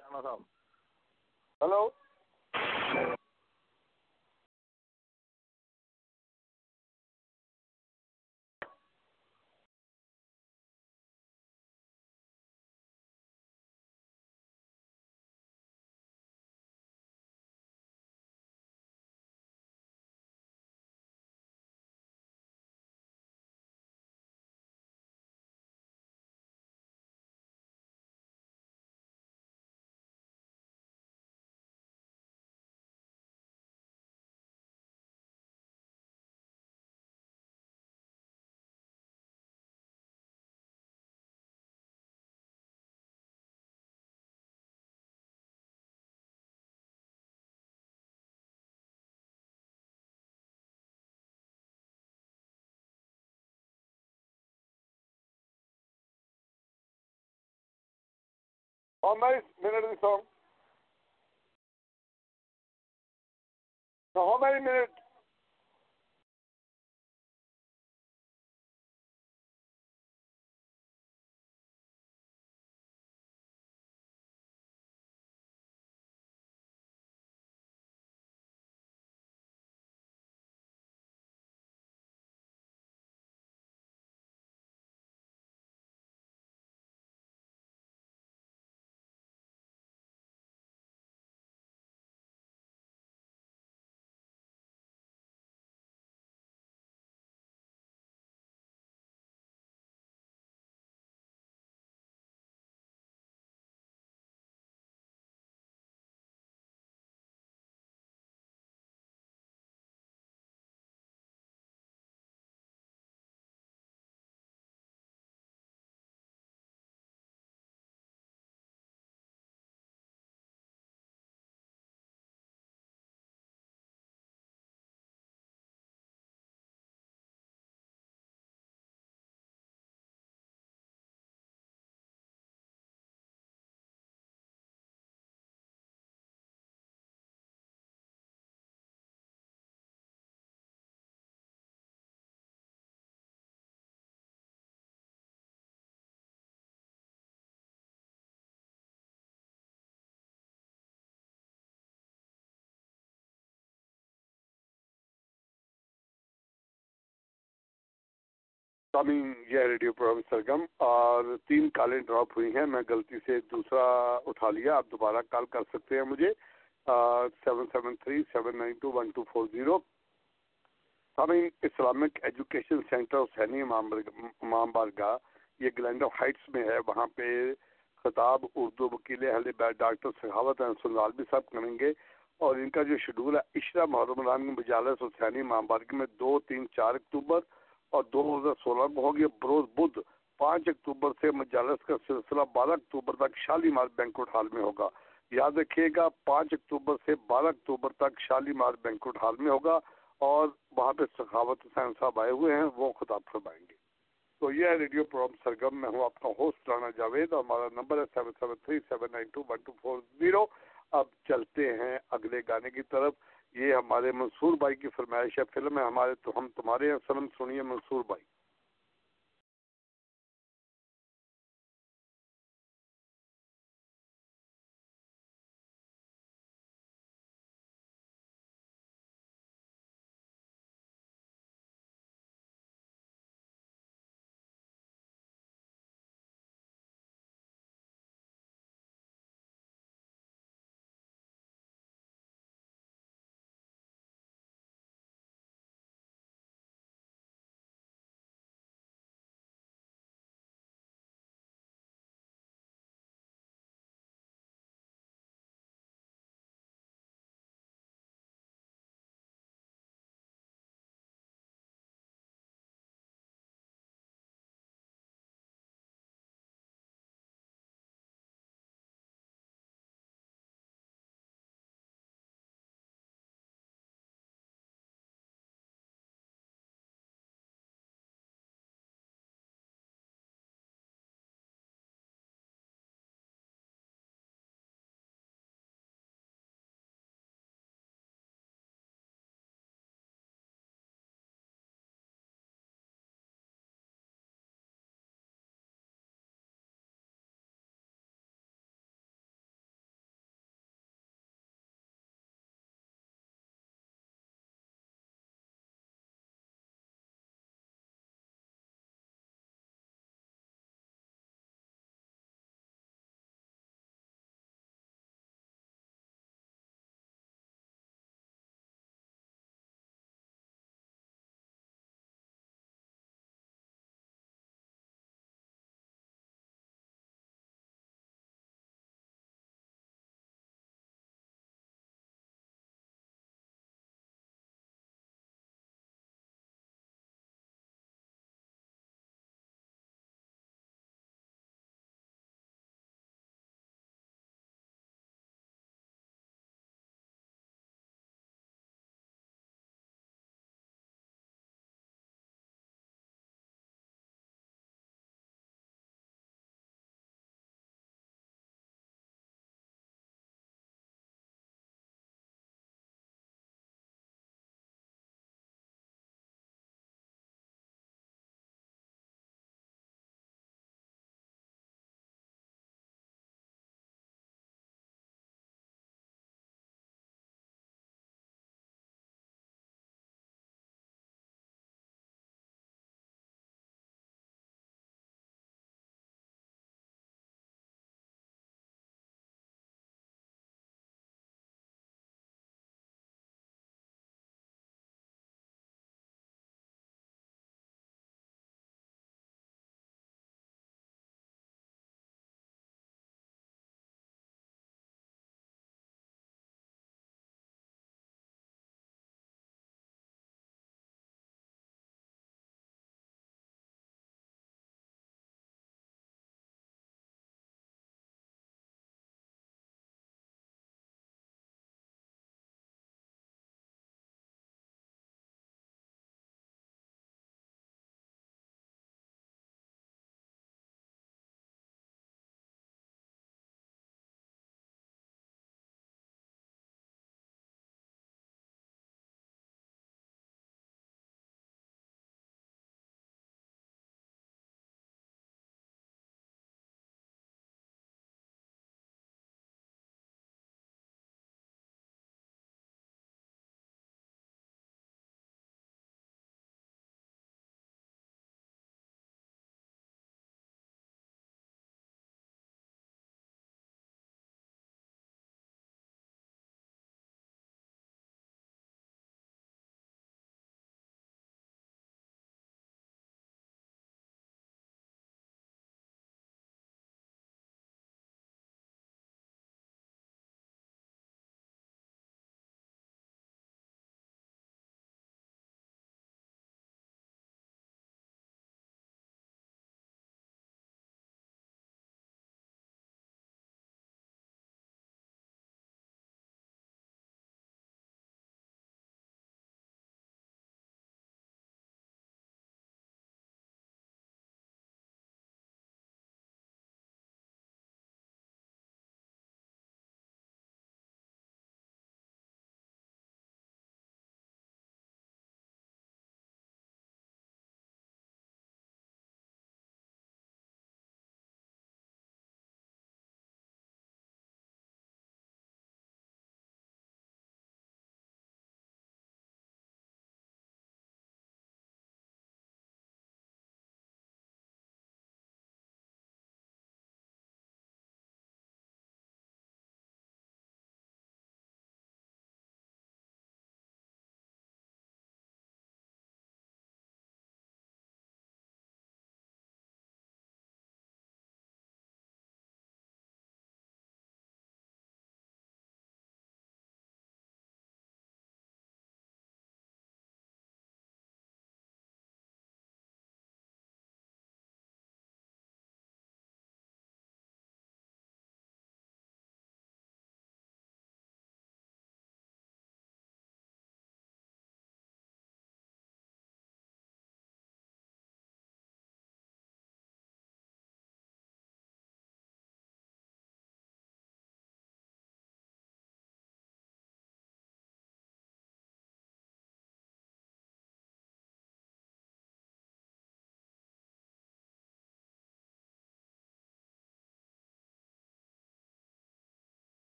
Almost minute of the song. Now, how many minutes سامعین یہ ریڈیو پروگرام سرگم اور تین کالیں ڈراپ ہوئی ہیں، میں غلطی سے دوسرا اٹھا لیا، آپ دوبارہ کال کر سکتے ہیں مجھے seven seven three seven nine two one two four zero سامعین، Islamic education centre Hussaini Imam Bargah یہ گلینڈر ہائٹس میں ہے، وہاں پہ خطاب اردو وکیل اہل بیت، ڈاکٹر سخاوت سنالوی صاحب کریں گے۔ اور ان کا جو شیڈول ہے، عشرہ محرم ران مجالس حسینی امام بارگاہ میں دو، تین، چار اکتوبر اور دو ہزار سولہ میں ہوگی بروز بدھ، پانچ اکتوبر سے مجالس کا سلسلہ، بارہ اکتوبر تک شالیمار بینکوٹ ہال میں ہوگا۔ یاد رکھیے گا، پانچ اکتوبر سے بارہ اکتوبر تک شالیمار بینکوٹ ہال میں ہوگا اور وہاں پہ سخاوت حسین صاحب آئے ہوئے ہیں، وہ خطاب فرمائیں گے۔ تو یہ ہے ریڈیو پروگرام سرگم میں ہوں آپ کا ہوسٹ رانا جاوید، اور ہمارا نمبر ہے seven seven three seven nine two one two four zero. اب چلتے ہیں اگلے گانے کی طرف۔ یہ ہمارے منصور بھائی کی فرمائش ہے، فلم ہے ہمارے تو ہم تمہارے ہیں فلم سنیے منصور بھائی۔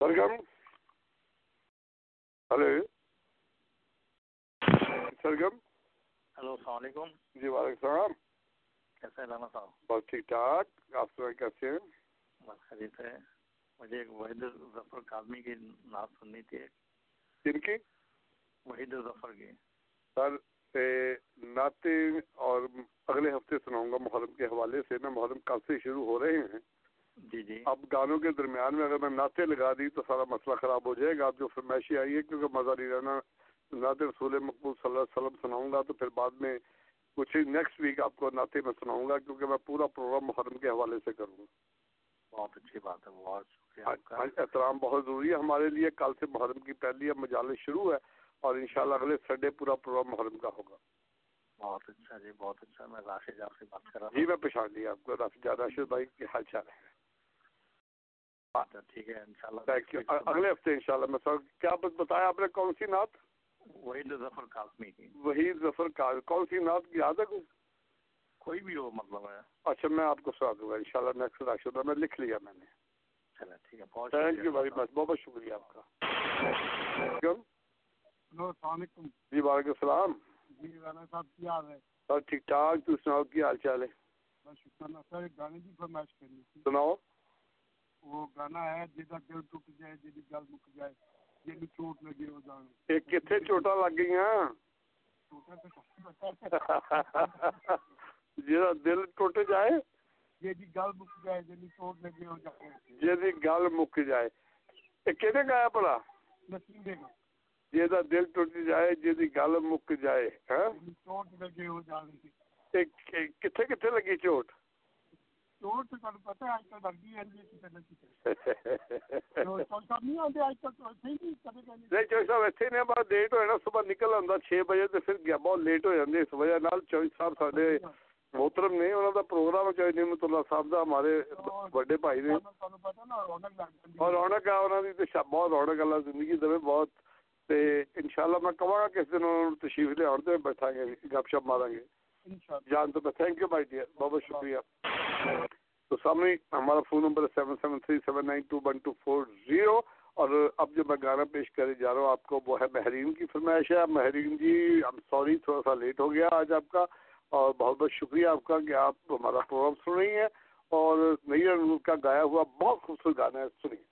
سرگم ہلو سرگم ہلو السلام علیکم جی وعلیکم السلام کیسے لانا صاحب بس ٹھیک ٹھاک آپ سب کیسے ہیں بس خرید ہے مجھے ایک وحید ظفر کادمی کی نعت سننی تھی جن کی وحید الظفر کی سر نعتیں اور اگلے ہفتے سناؤں گا محرم کے حوالے سے نا محرم کل سے شروع ہو رہے ہیں جی جی۔ اب گانوں کے درمیان میں اگر میں ناطے لگا دی تو سارا مسئلہ خراب ہو جائے گا۔ آپ جو فرمائشی آئی ہے کیونکہ مزہ نہیں رہنا ناطے رسول مقبول صلی اللہ علیہ وسلم سناؤں گا تو پھر بعد میں کچھ نیکسٹ ویک آپ کو ناطے میں سناؤں گا کیونکہ میں پورا پروگرام محرم کے حوالے سے کروں گا۔ بہت اچھی بات ہے بہت شکریہ ہاں، احترام بہت ضروری ہے۔ ہمارے لیے کل سے محرم کی پہلی مجالس شروع ہے اور انشاءاللہ اگلے سنڈے پورا پروگرام محرم کا ہوگا۔ بہت اچھا جی بہت اچھا۔ میں راشد کر رہا ہوں جی میں پہچان لیا آپ کو راشد راشد بھائی کی حال چال ہے؟ اچھا ٹھیک ہے ان اگلے ہفتے ان میں سر کیا بتایا آپ نے؟ کون سی نعت؟ وحید ظفر کاظمی کی۔ وحید ظفر کاظ کون سی نعت؟ یاد ہے کوئی؟ بھی ہو مطلب ہے۔ اچھا میں آپ کو سنا دوں گا۔ ان نیکسٹ راشدہ میں لکھ لیا میں نے۔ تھینک یو ویری مچ بہت بہت شکریہ آپ کا۔ ہلو السلام علیکم۔ جی وعلیکم السلام۔ جی رانا صاحب کیا حال ہے۔ سر ٹھیک ٹھاک؟ تو سناؤ کیا حال چال ہے؟ بس شکر سر ایک گانے کی فرمائش کرنی تھی۔ سناؤ۔ وہ گانا ہے جیسا دل ٹوٹ جائے جی گل مک جائے جی چوٹ کتنے چوٹا لگ گئی جیسا دل ٹوٹ جائے؟ جی گل مک جائے جی چوٹ جی گل مک جائے۔ کہنے گایا دل ٹوٹ جائے جی گل مک جائے ہاں؟ چوٹ کتنے کتنے لگی چوٹ؟ ਚੋਰ ਤਾਂ ਤੁਹਾਨੂੰ ਪਤਾ ਅੱਜ ਕੱਲ੍ਹ ਵਰਦੀ ਰਹਿੰਦੀ ਹੈ ਕਿਤੇ ਨਾ ਕਿਤੇ ਚੋਰ ਸਾਹਿਬ ਨਹੀਂ ਆਉਂਦੇ ਅੱਜ ਕੱਲ੍ਹ ਚੋਰ ਇੱਥੇ ਹੀ ਕਦੇ ਕਦੇ ਨਹੀਂ। ਚੋਰ ਸਾਹਿਬ ਇੱਥੇ ਨੇ ਬਹੁਤ ਲੇਟ ਹੋ ਜਾਣਾ ਸਵੇਰ ਨਿਕਲ ਆਉਂਦਾ 6 ਵਜੇ ਤੇ ਫਿਰ ਗਿਆ ਬਹੁਤ ਲੇਟ ਹੋ ਜਾਂਦੇ ਇਸ ਵਜ੍ਹਾ ਨਾਲ ਚੋਰ ਸਾਹਿਬ ਸਾਡੇ ਮੋਹਤਰਮ ਨੇ ਉਹਨਾਂ ਦਾ ਪ੍ਰੋਗਰਾਮ ਚਾਹੇ ਨਿਮਤੁੱਲਾ ਸਾਹਿਬ ਦਾ ਹਮਾਰੇ ਵੱਡੇ ਭਾਈ ਨੇ। ਤੁਹਾਨੂੰ ਪਤਾ ਨਾ ਰੌਣਕ ਲੱਗ ਜਾਂਦੀ ਔਰ ਰੌਣਕ ਆ ਉਹਨਾਂ ਦੀ ਤੇ ਬਹੁਤ ਰੌਣਕ ਅੱਲਾ ਜ਼ਿੰਦਗੀ ਦੇਵੇ ਬਹੁਤ। ਤੇ ਇਨਸ਼ਾਅੱਲਾ ਮੈਂ ਕਹਾਂਗਾ ਕਿਸ ਦਿਨ ਉਹਨਾਂ ਨੂੰ ਤਸ਼ਰੀਫ ਲਿਆਉਣ ਤੇ ਬੈਠਾਂਗੇ ਗੱਪਸ਼ਪ ਮਾਰਾਂਗੇ। ਇਨਸ਼ਾਅੱਲਾ। ਜਾਨ ਤੋਂ ਥੈਂਕ ਯੂ ਮਾਈ ਡੀਅਰ ਬਹੁਤ ਬਹੁਤ ਸ਼ੁਕਰੀਆ। تو سامنے ہمارا فون نمبر ہے seven seven three seven nine two one two four zero اور اب جو میں گانا پیش کرے جا رہا ہوں، آپ کو وہ ہے مہرین کی فرمائش ہے۔ مہرین جی ایم سوری تھوڑا سا لیٹ ہو گیا آج آپ کا اور بہت بہت شکریہ آپ کا کہ آپ ہمارا پروگرام سن رہی ہیں اور نئی کا گایا ہوا بہت خوبصورت گانا ہے، سنیے۔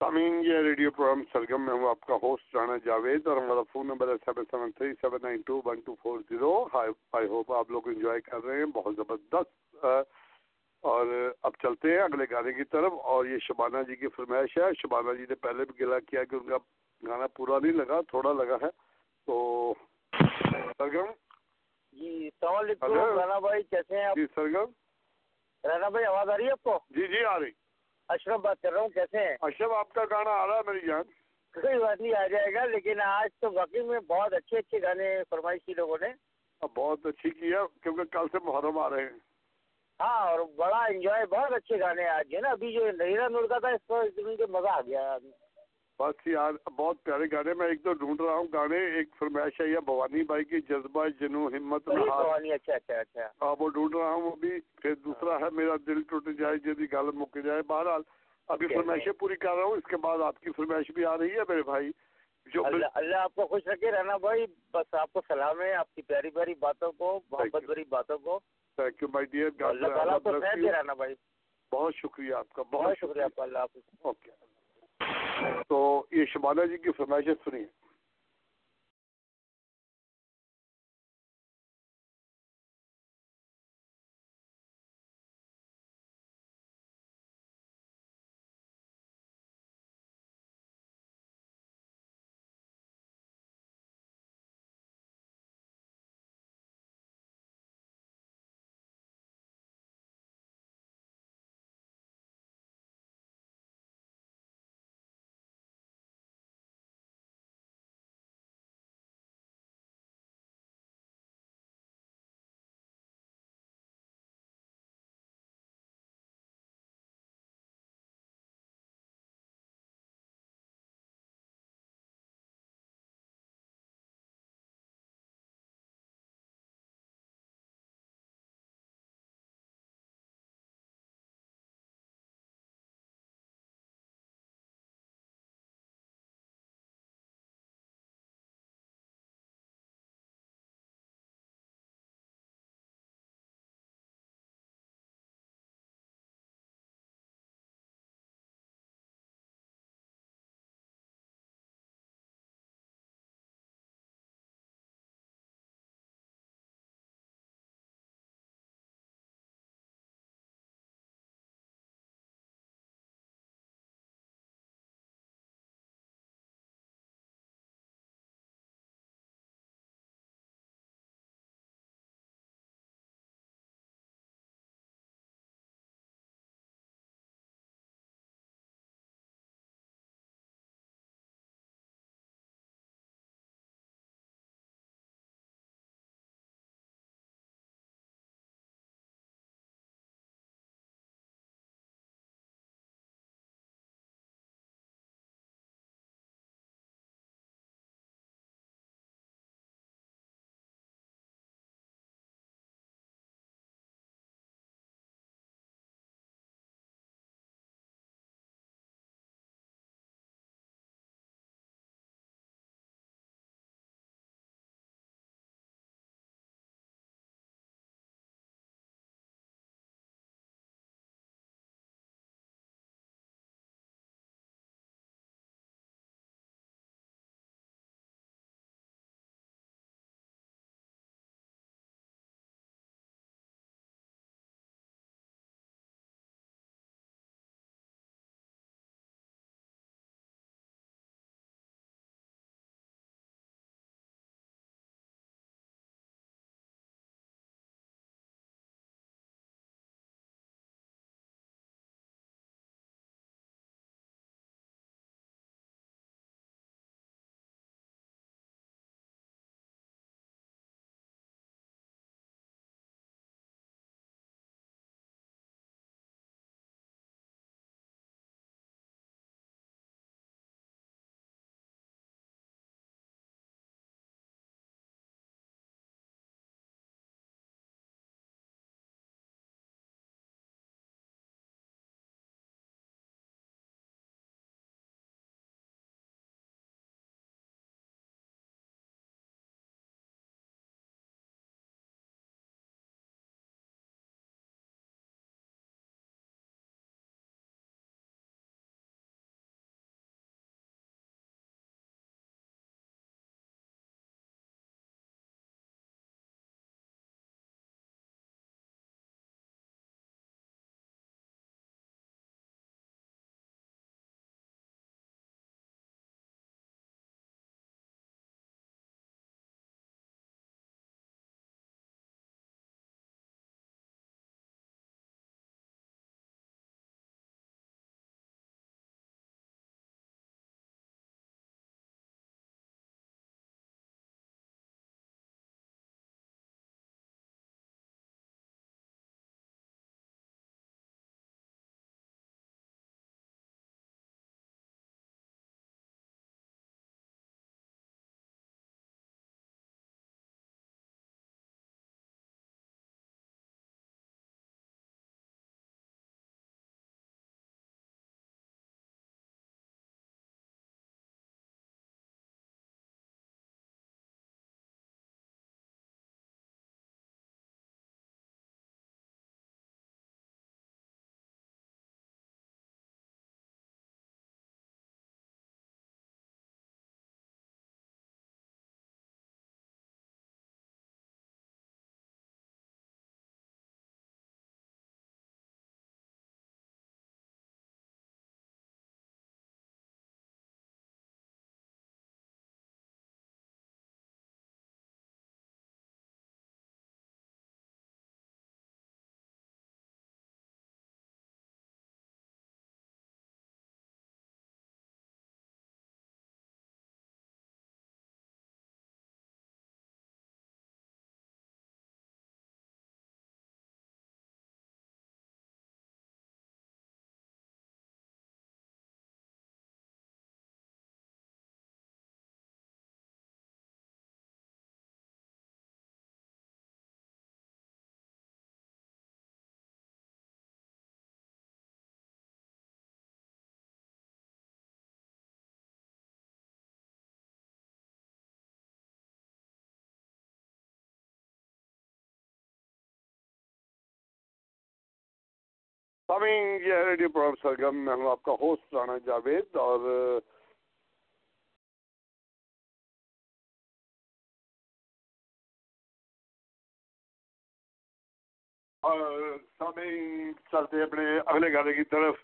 سامعین یہ ریڈیو پروگرام سرگم میں ہوں آپ کا ہوسٹ رانا جاوید اور ہمارا فون نمبر ہے seven seven three seven nine two one two four zero I hope آپ لوگ انجوائے کر رہے ہیں بہت زبردست. اور اب چلتے ہیں اگلے گانے کی طرف. اور یہ شبانہ جی کی فرمائش ہے. شبانہ جی نے پہلے بھی گلا کیا کہ ان کا گانا پورا نہیں لگا تھوڑا لگا ہے. تو سرگم جی السلام علیکم رانا بھائی کیسے ہیں آپ؟ جی سرگم رانا بھائی آواز آ رہی ہے آپ کو؟ جی جی آ رہی۔ اشرف بات کر رہا ہوں کیسے ہیں؟ اشرف آپ کا گانا آ رہا ہے میری جان۔ کوئی بات نہیں آ جائے گا لیکن آج تو واقعی میں بہت اچھے اچھے گانے فرمائش کی لوگوں نے۔ بہت اچھی کی ہے کیونکہ کل سے محرم آ رہے ہیں۔ ہاں اور بڑا انجوائے بہت اچھے گانے آج جو ہے نا ابھی جو نہیرا نور کا تھا اس کے مزہ آ گیا۔ بس یار بہت پیارے گانے میں ایک تو ڈھونڈ رہا ہوں گانے ایک فرمائش ہے یہ بھوانی بھائی کی جذبہ جنو ہمت اچھا اچھا اچھا۔ ہاں وہ ڈھونڈ رہا ہوں وہ بھی۔ پھر دوسرا ہے میرا دل ٹوٹ جائے جدی گل مک جائے۔ بہرحال ابھی فرمائشیں پوری کر رہا ہوں۔ اس کے بعد آپ کی فرمائش بھی آ رہی ہے میرے بھائی۔ جو اللہ اللہ آپ کو خوش رکھے۔ رہنا بھائی بس آپ کو سلام ہے آپ کی پیاری پیاری باتوں کو محبت بھری باتوں کو۔ تھینک یو مائی ڈیئر اللہ تعالیٰ آپ کو خیر دے رہنا بھائی۔ بہت شکریہ آپ کا بہت شکریہ۔ آپ کا اللہ حافظ۔ اوکے تو یہ شبانہ جی کی فرمائشیں سنیے سامعین یہ ریڈیو پروگرام سرگم میں ہوں آپ کا ہوسٹ رانا جاوید اور سامعین چلتے اپنے اگلے گانے کی طرف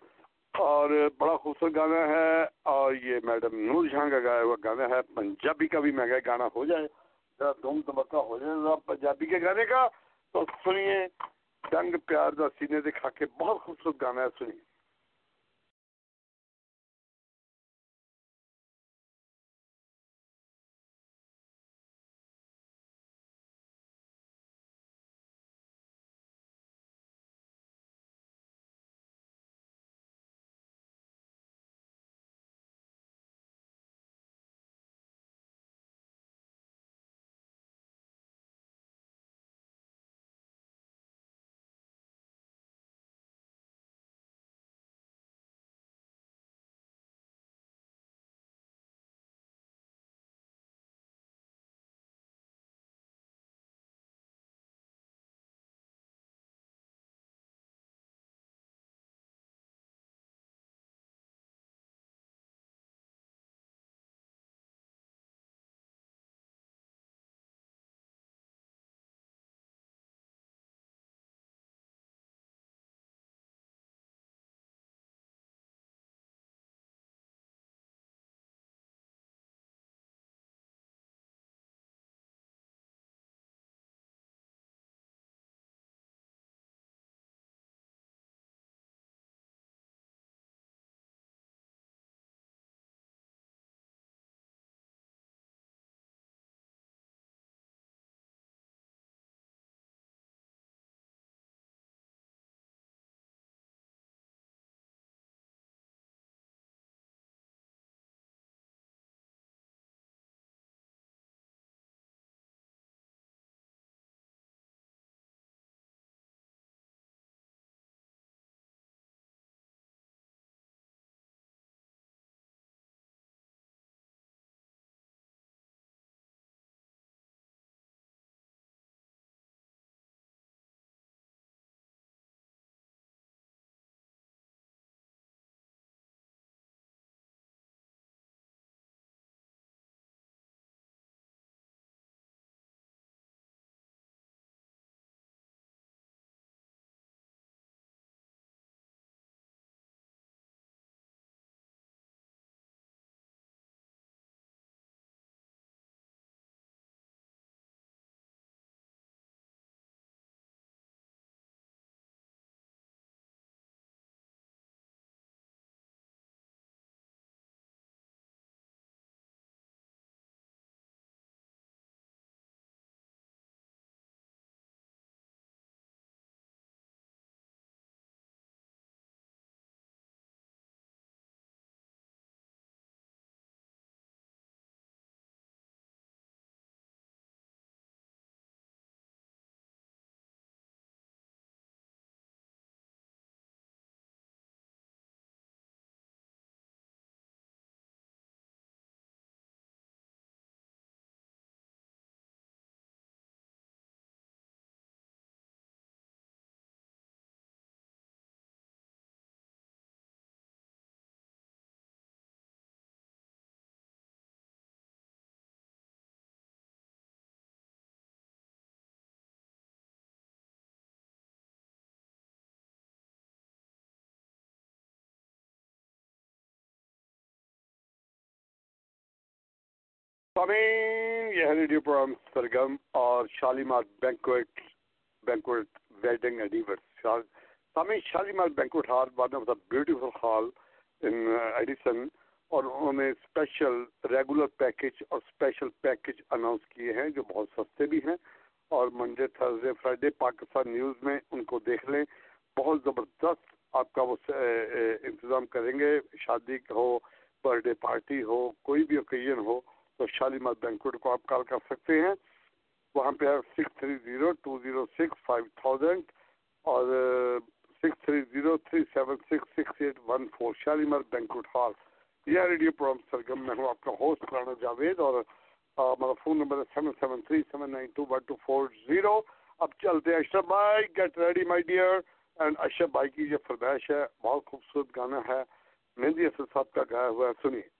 اور بڑا خوبصورت گانا ہے اور یہ میڈم نور جہاں کا گایا ہوا گانا ہے، پنجابی کا بھی مہنگا گانا ہو جائے، ذرا دھوم دھمکا ہو جائے ذرا پنجابی کے گانے کا۔ تو سنیے۔ جنگ پیار دا سینے دکھا کے بہت خوبصورت گانا ہے سنیے سامعین، یہ ہے ریڈیو پروگرام سرگم اور Shalimar banquet banquet wedding anniversary سامعین، Shalimar banquet hall one of the beautiful hall in Edison اور انہوں نے اسپیشل ریگولر پیکج اور اسپیشل پیکج اناؤنس کیے ہیں جو بہت سستے بھی ہیں اور Monday Thursday Friday Pakistan news میں ان کو دیکھ لیں۔ بہت زبردست آپ کا وہ انتظام کریں گے، شادی ہو برتھ ڈے پارٹی ہو، کوئی بھی اوکیزن ہو۔ تو شالیمار بینکوٹ کو آپ کال کر سکتے ہیں۔ وہاں پہ ہے six three zero two zero six five thousand اور six three zero three seven six six eight one four Shalimar banquet hall. یہ ریڈیو پروگرام سرگم میں ہوں۔ آپ کا ہوسٹ رانا جاوید اور ہمارا فون نمبر ہے seven seven three seven nine two one two four zero اب چلتے ہیں اشرف بھائی get ready my dear and Ashraf بھائی کی جو فرمائش ہے، بہت خوبصورت گانا ہے۔ مہندی اسد صاحب کا گایا ہوا ہے۔ سنیے۔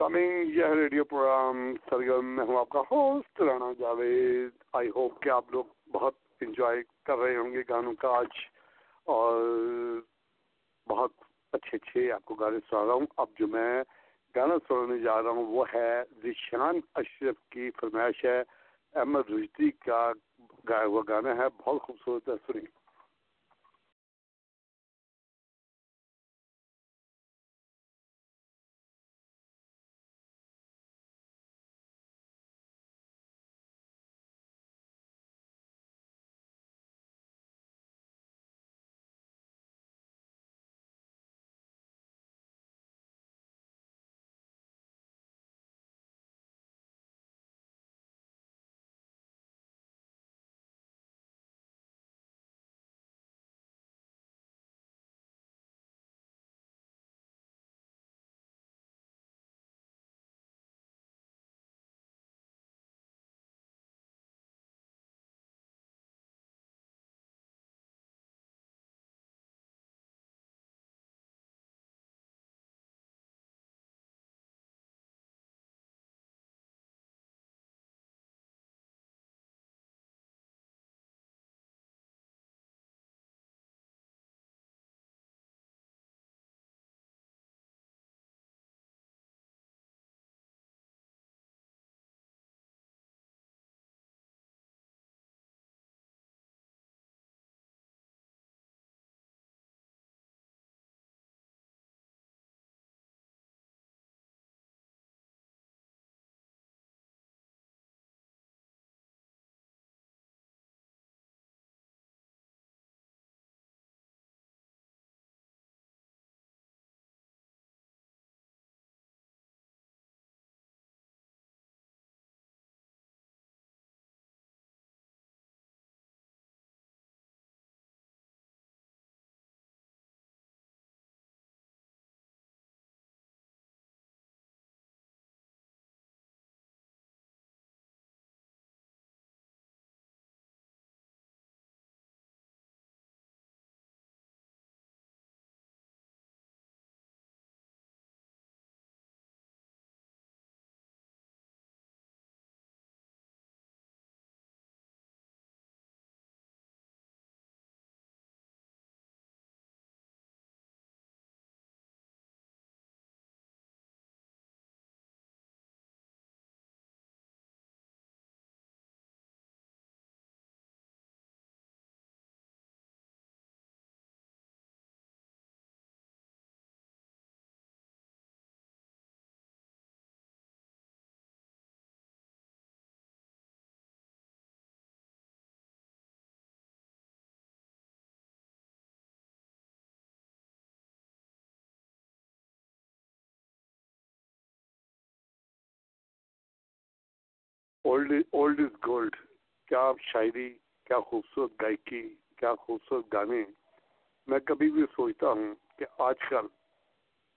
کمنگ یہ ریڈیو پروگرام سرگرم، میں ہوں آپ کا host Rana Javed. I hope کہ آپ لوگ بہت انجوائے کر رہے ہوں گے گانوں کا آج، اور بہت اچھے اچھے آپ کو گانے سنا رہا ہوں۔ اب جو میں گانا سنانے جا رہا ہوں وہ ہے ذیشان اشرف کی فرمائش ہے۔ احمد رشدی کا گایا ہوا گانا ہے، بہت خوبصورت ہے سنیں اولڈ اولڈ از گولڈ کیا شاعری، کیا خوبصورت گائکی کیا خوبصورت گانے؟ میں کبھی بھی سوچتا ہوں کہ آج کل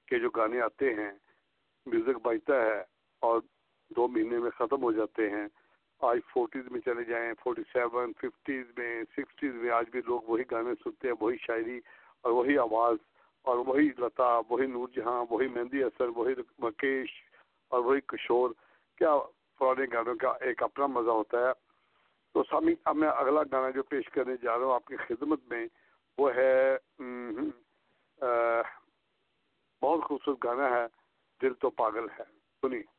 کے جو گانے آتے ہیں میوزک بجتا ہے اور دو مہینے میں ختم ہو جاتے ہیں۔ آج فورٹیز میں چلے جائیں فورٹی سیون ففٹیز میں سکسٹیز میں آج بھی لوگ وہی گانے سنتے ہیں، وہی شاعری اور وہی آواز اور وہی لتا، وہی نور جہاں، وہی مہندی اثر، وہی مکیش اور وہی کشور۔ کیا پرانے گانوں کا ایک اپنا مزہ ہوتا ہے۔ تو سامی، اب میں اگلا گانا جو پیش کرنے جا رہا ہوں آپ کی خدمت میں، وہ ہے بہت خوبصورت گانا ہے، دل تو پاگل ہے۔ سنیے۔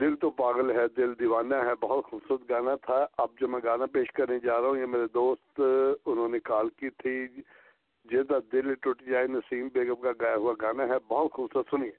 دل تو پاگل ہے، دل دیوانہ ہے، بہت خوبصورت گانا تھا۔ اب جو میں گانا پیش کرنے جا رہا ہوں، یہ میرے دوست، انہوں نے کال کی تھی۔ جیسا دل ٹوٹ جائے، نسیم بیگم کا گایا ہوا گانا ہے، بہت خوبصورت، سنیے۔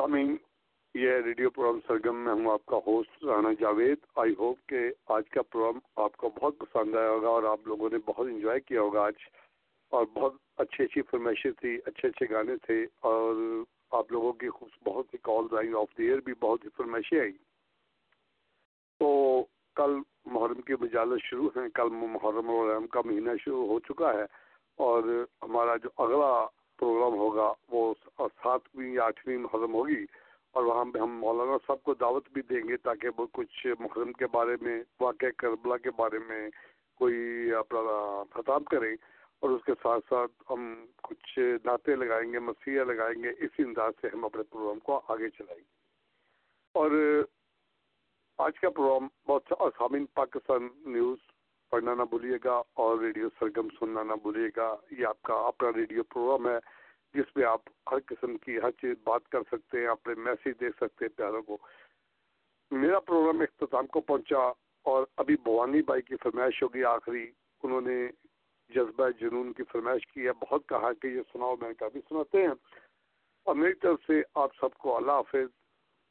سامعین یہ ریڈیو پروگرام سرگم میں ہوں آپ کا host Rana Javed. I hope کہ آج کا پروگرام آپ کو بہت پسند آیا ہوگا اور آپ لوگوں نے بہت انجوائے کیا ہوگا آج۔ اور بہت اچھی اچھی فرمائشیں تھی اچھے اچھے گانے تھے اور آپ لوگوں کی خوب بہت سی کالز آئیں آف دی ایئر بھی بہت سی فرمائشیں آئیں۔ تو کل محرم کی مجالس شروع ہیں، کل محرم الرحم کا مہینہ شروع ہو چکا ہے اور ہمارا جو اگلا پروگرام ہوگا، وہ ساتویں یا آٹھویں محرم ہوگی، اور وہاں پہ ہم مولانا صاحب کو دعوت بھی دیں گے تاکہ وہ کچھ محرم کے بارے میں واقع کربلا کے بارے میں کوئی اپنا خطاب کریں، اور اس کے ساتھ ساتھ ہم کچھ نعتیں لگائیں گے مسیح لگائیں گے، اسی انداز سے ہم اپنے پروگرام کو آگے چلائیں گے۔ اور آج کا پروگرام بہت سامعین پاکستان نیوز پڑھنا نہ بھولیے گا اور ریڈیو سرگم سننا نہ بھولیے گا، یہ آپ کا اپنا ریڈیو پروگرام ہے جس میں آپ ہر قسم کی ہر چیز بات کر سکتے ہیں اپنے میسج دیکھ سکتے ہیں پیاروں کو۔ میرا پروگرام اختتام کو پہنچا اور ابھی بھوانی بائی کی فرمائش ہوگی آخری۔ انہوں نے جذبہ جنون کی فرمائش کی ہے، بہت کہا کہ یہ سناؤ، میں کافی سناتے ہیں۔ اور میری طرف سے آپ سب کو اللہ حافظ۔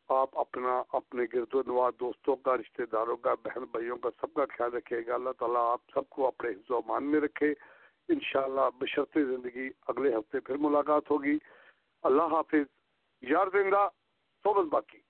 آپ اپنا اپنے گرد و نواز دوستوں کا، رشتہ داروں کا، بہن بھائیوں کا سب کا خیال رکھے گا۔ اللہ تعالیٰ آپ سب کو اپنے حفظ و امان میں رکھے۔ انشاءاللہ بشرط زندگی اگلے ہفتے پھر ملاقات ہوگی۔ اللہ حافظ۔ یار زندہ صحبت باقی۔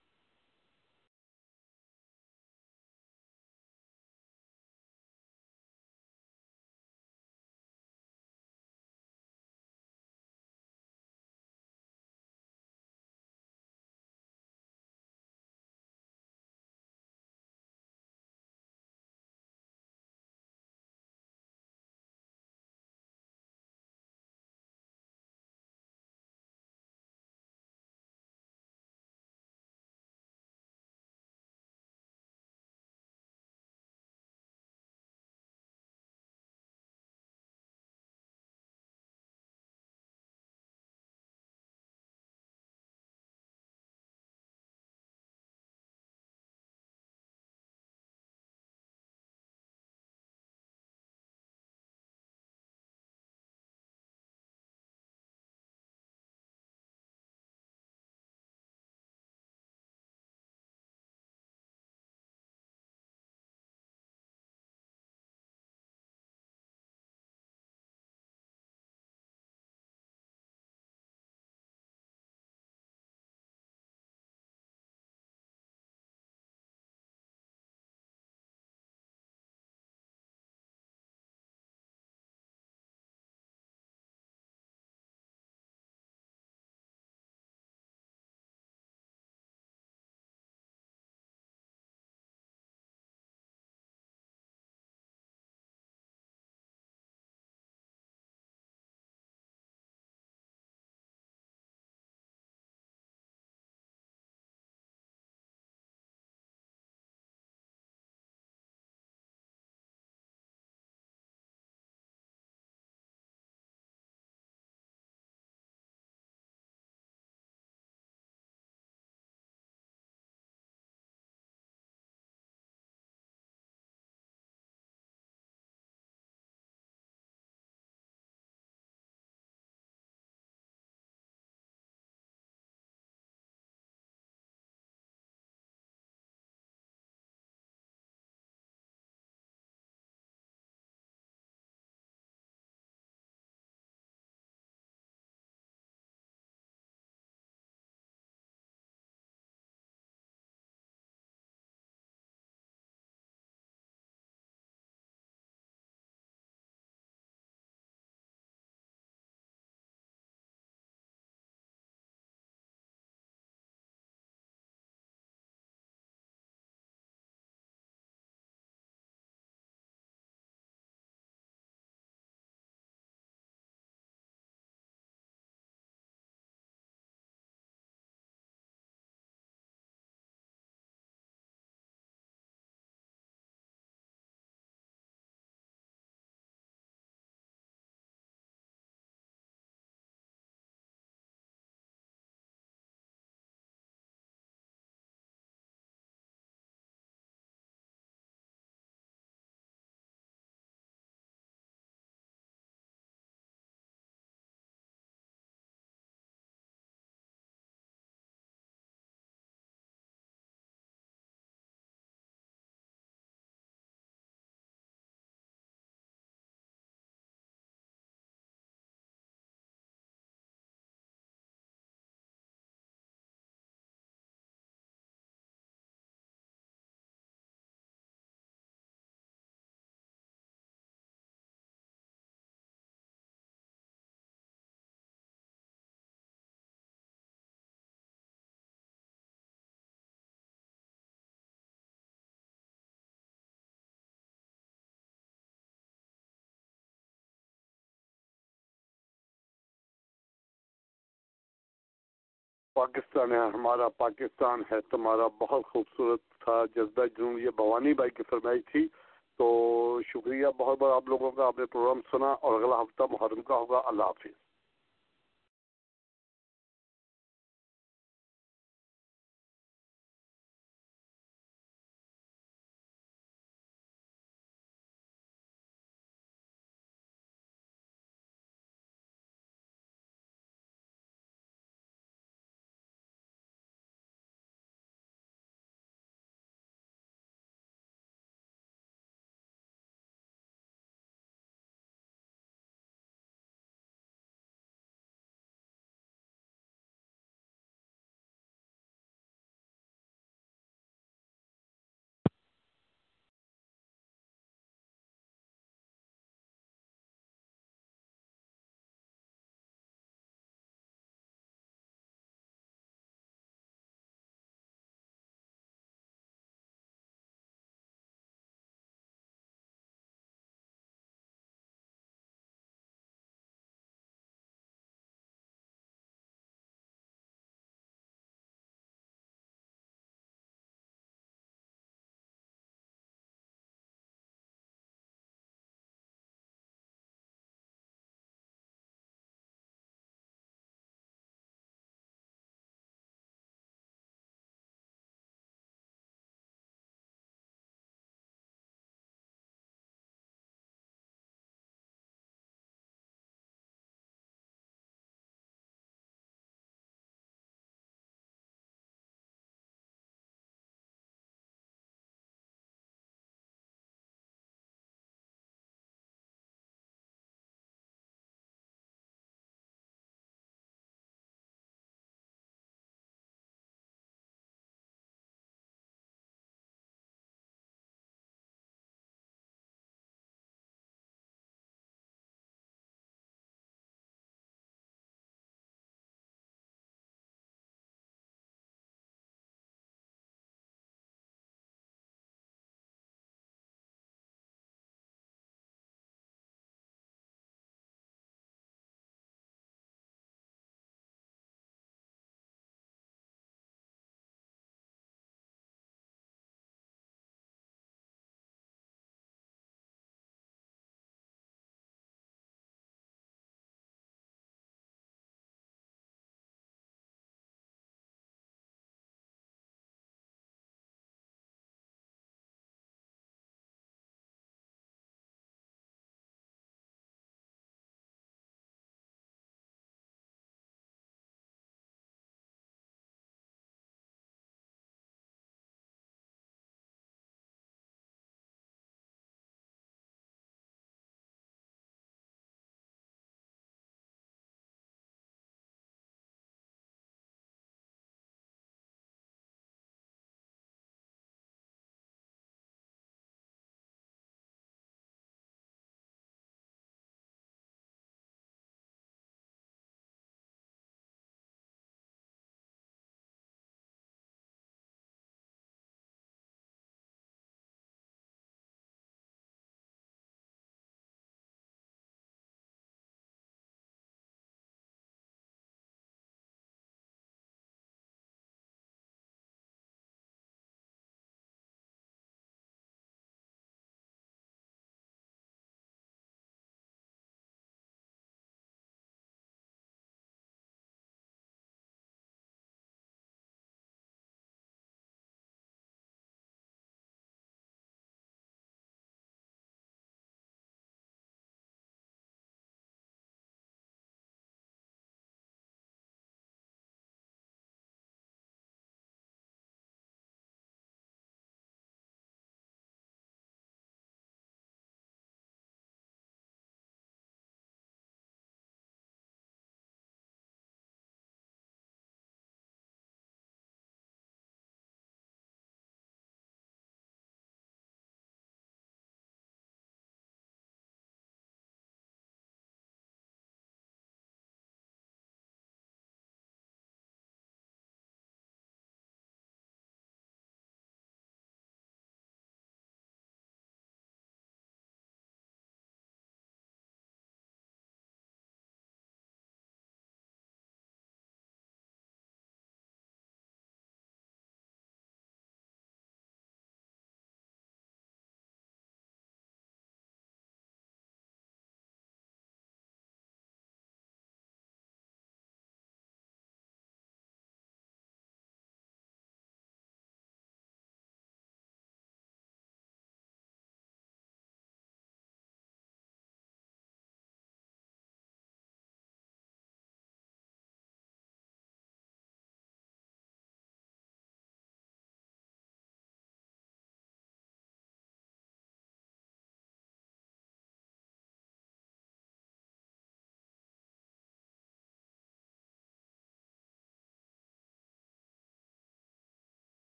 پاکستان ہے، ہمارا پاکستان ہے، تمہارا بہت خوبصورت تھا، جذبہ جنون یہ بھوانی بھائی کی فرمائی تھی۔ تو شکریہ بہت بہت، آپ لوگوں کا آپ نے پروگرام سنا اور اگلا ہفتہ محرم کا ہوگا۔ اللہ حافظ۔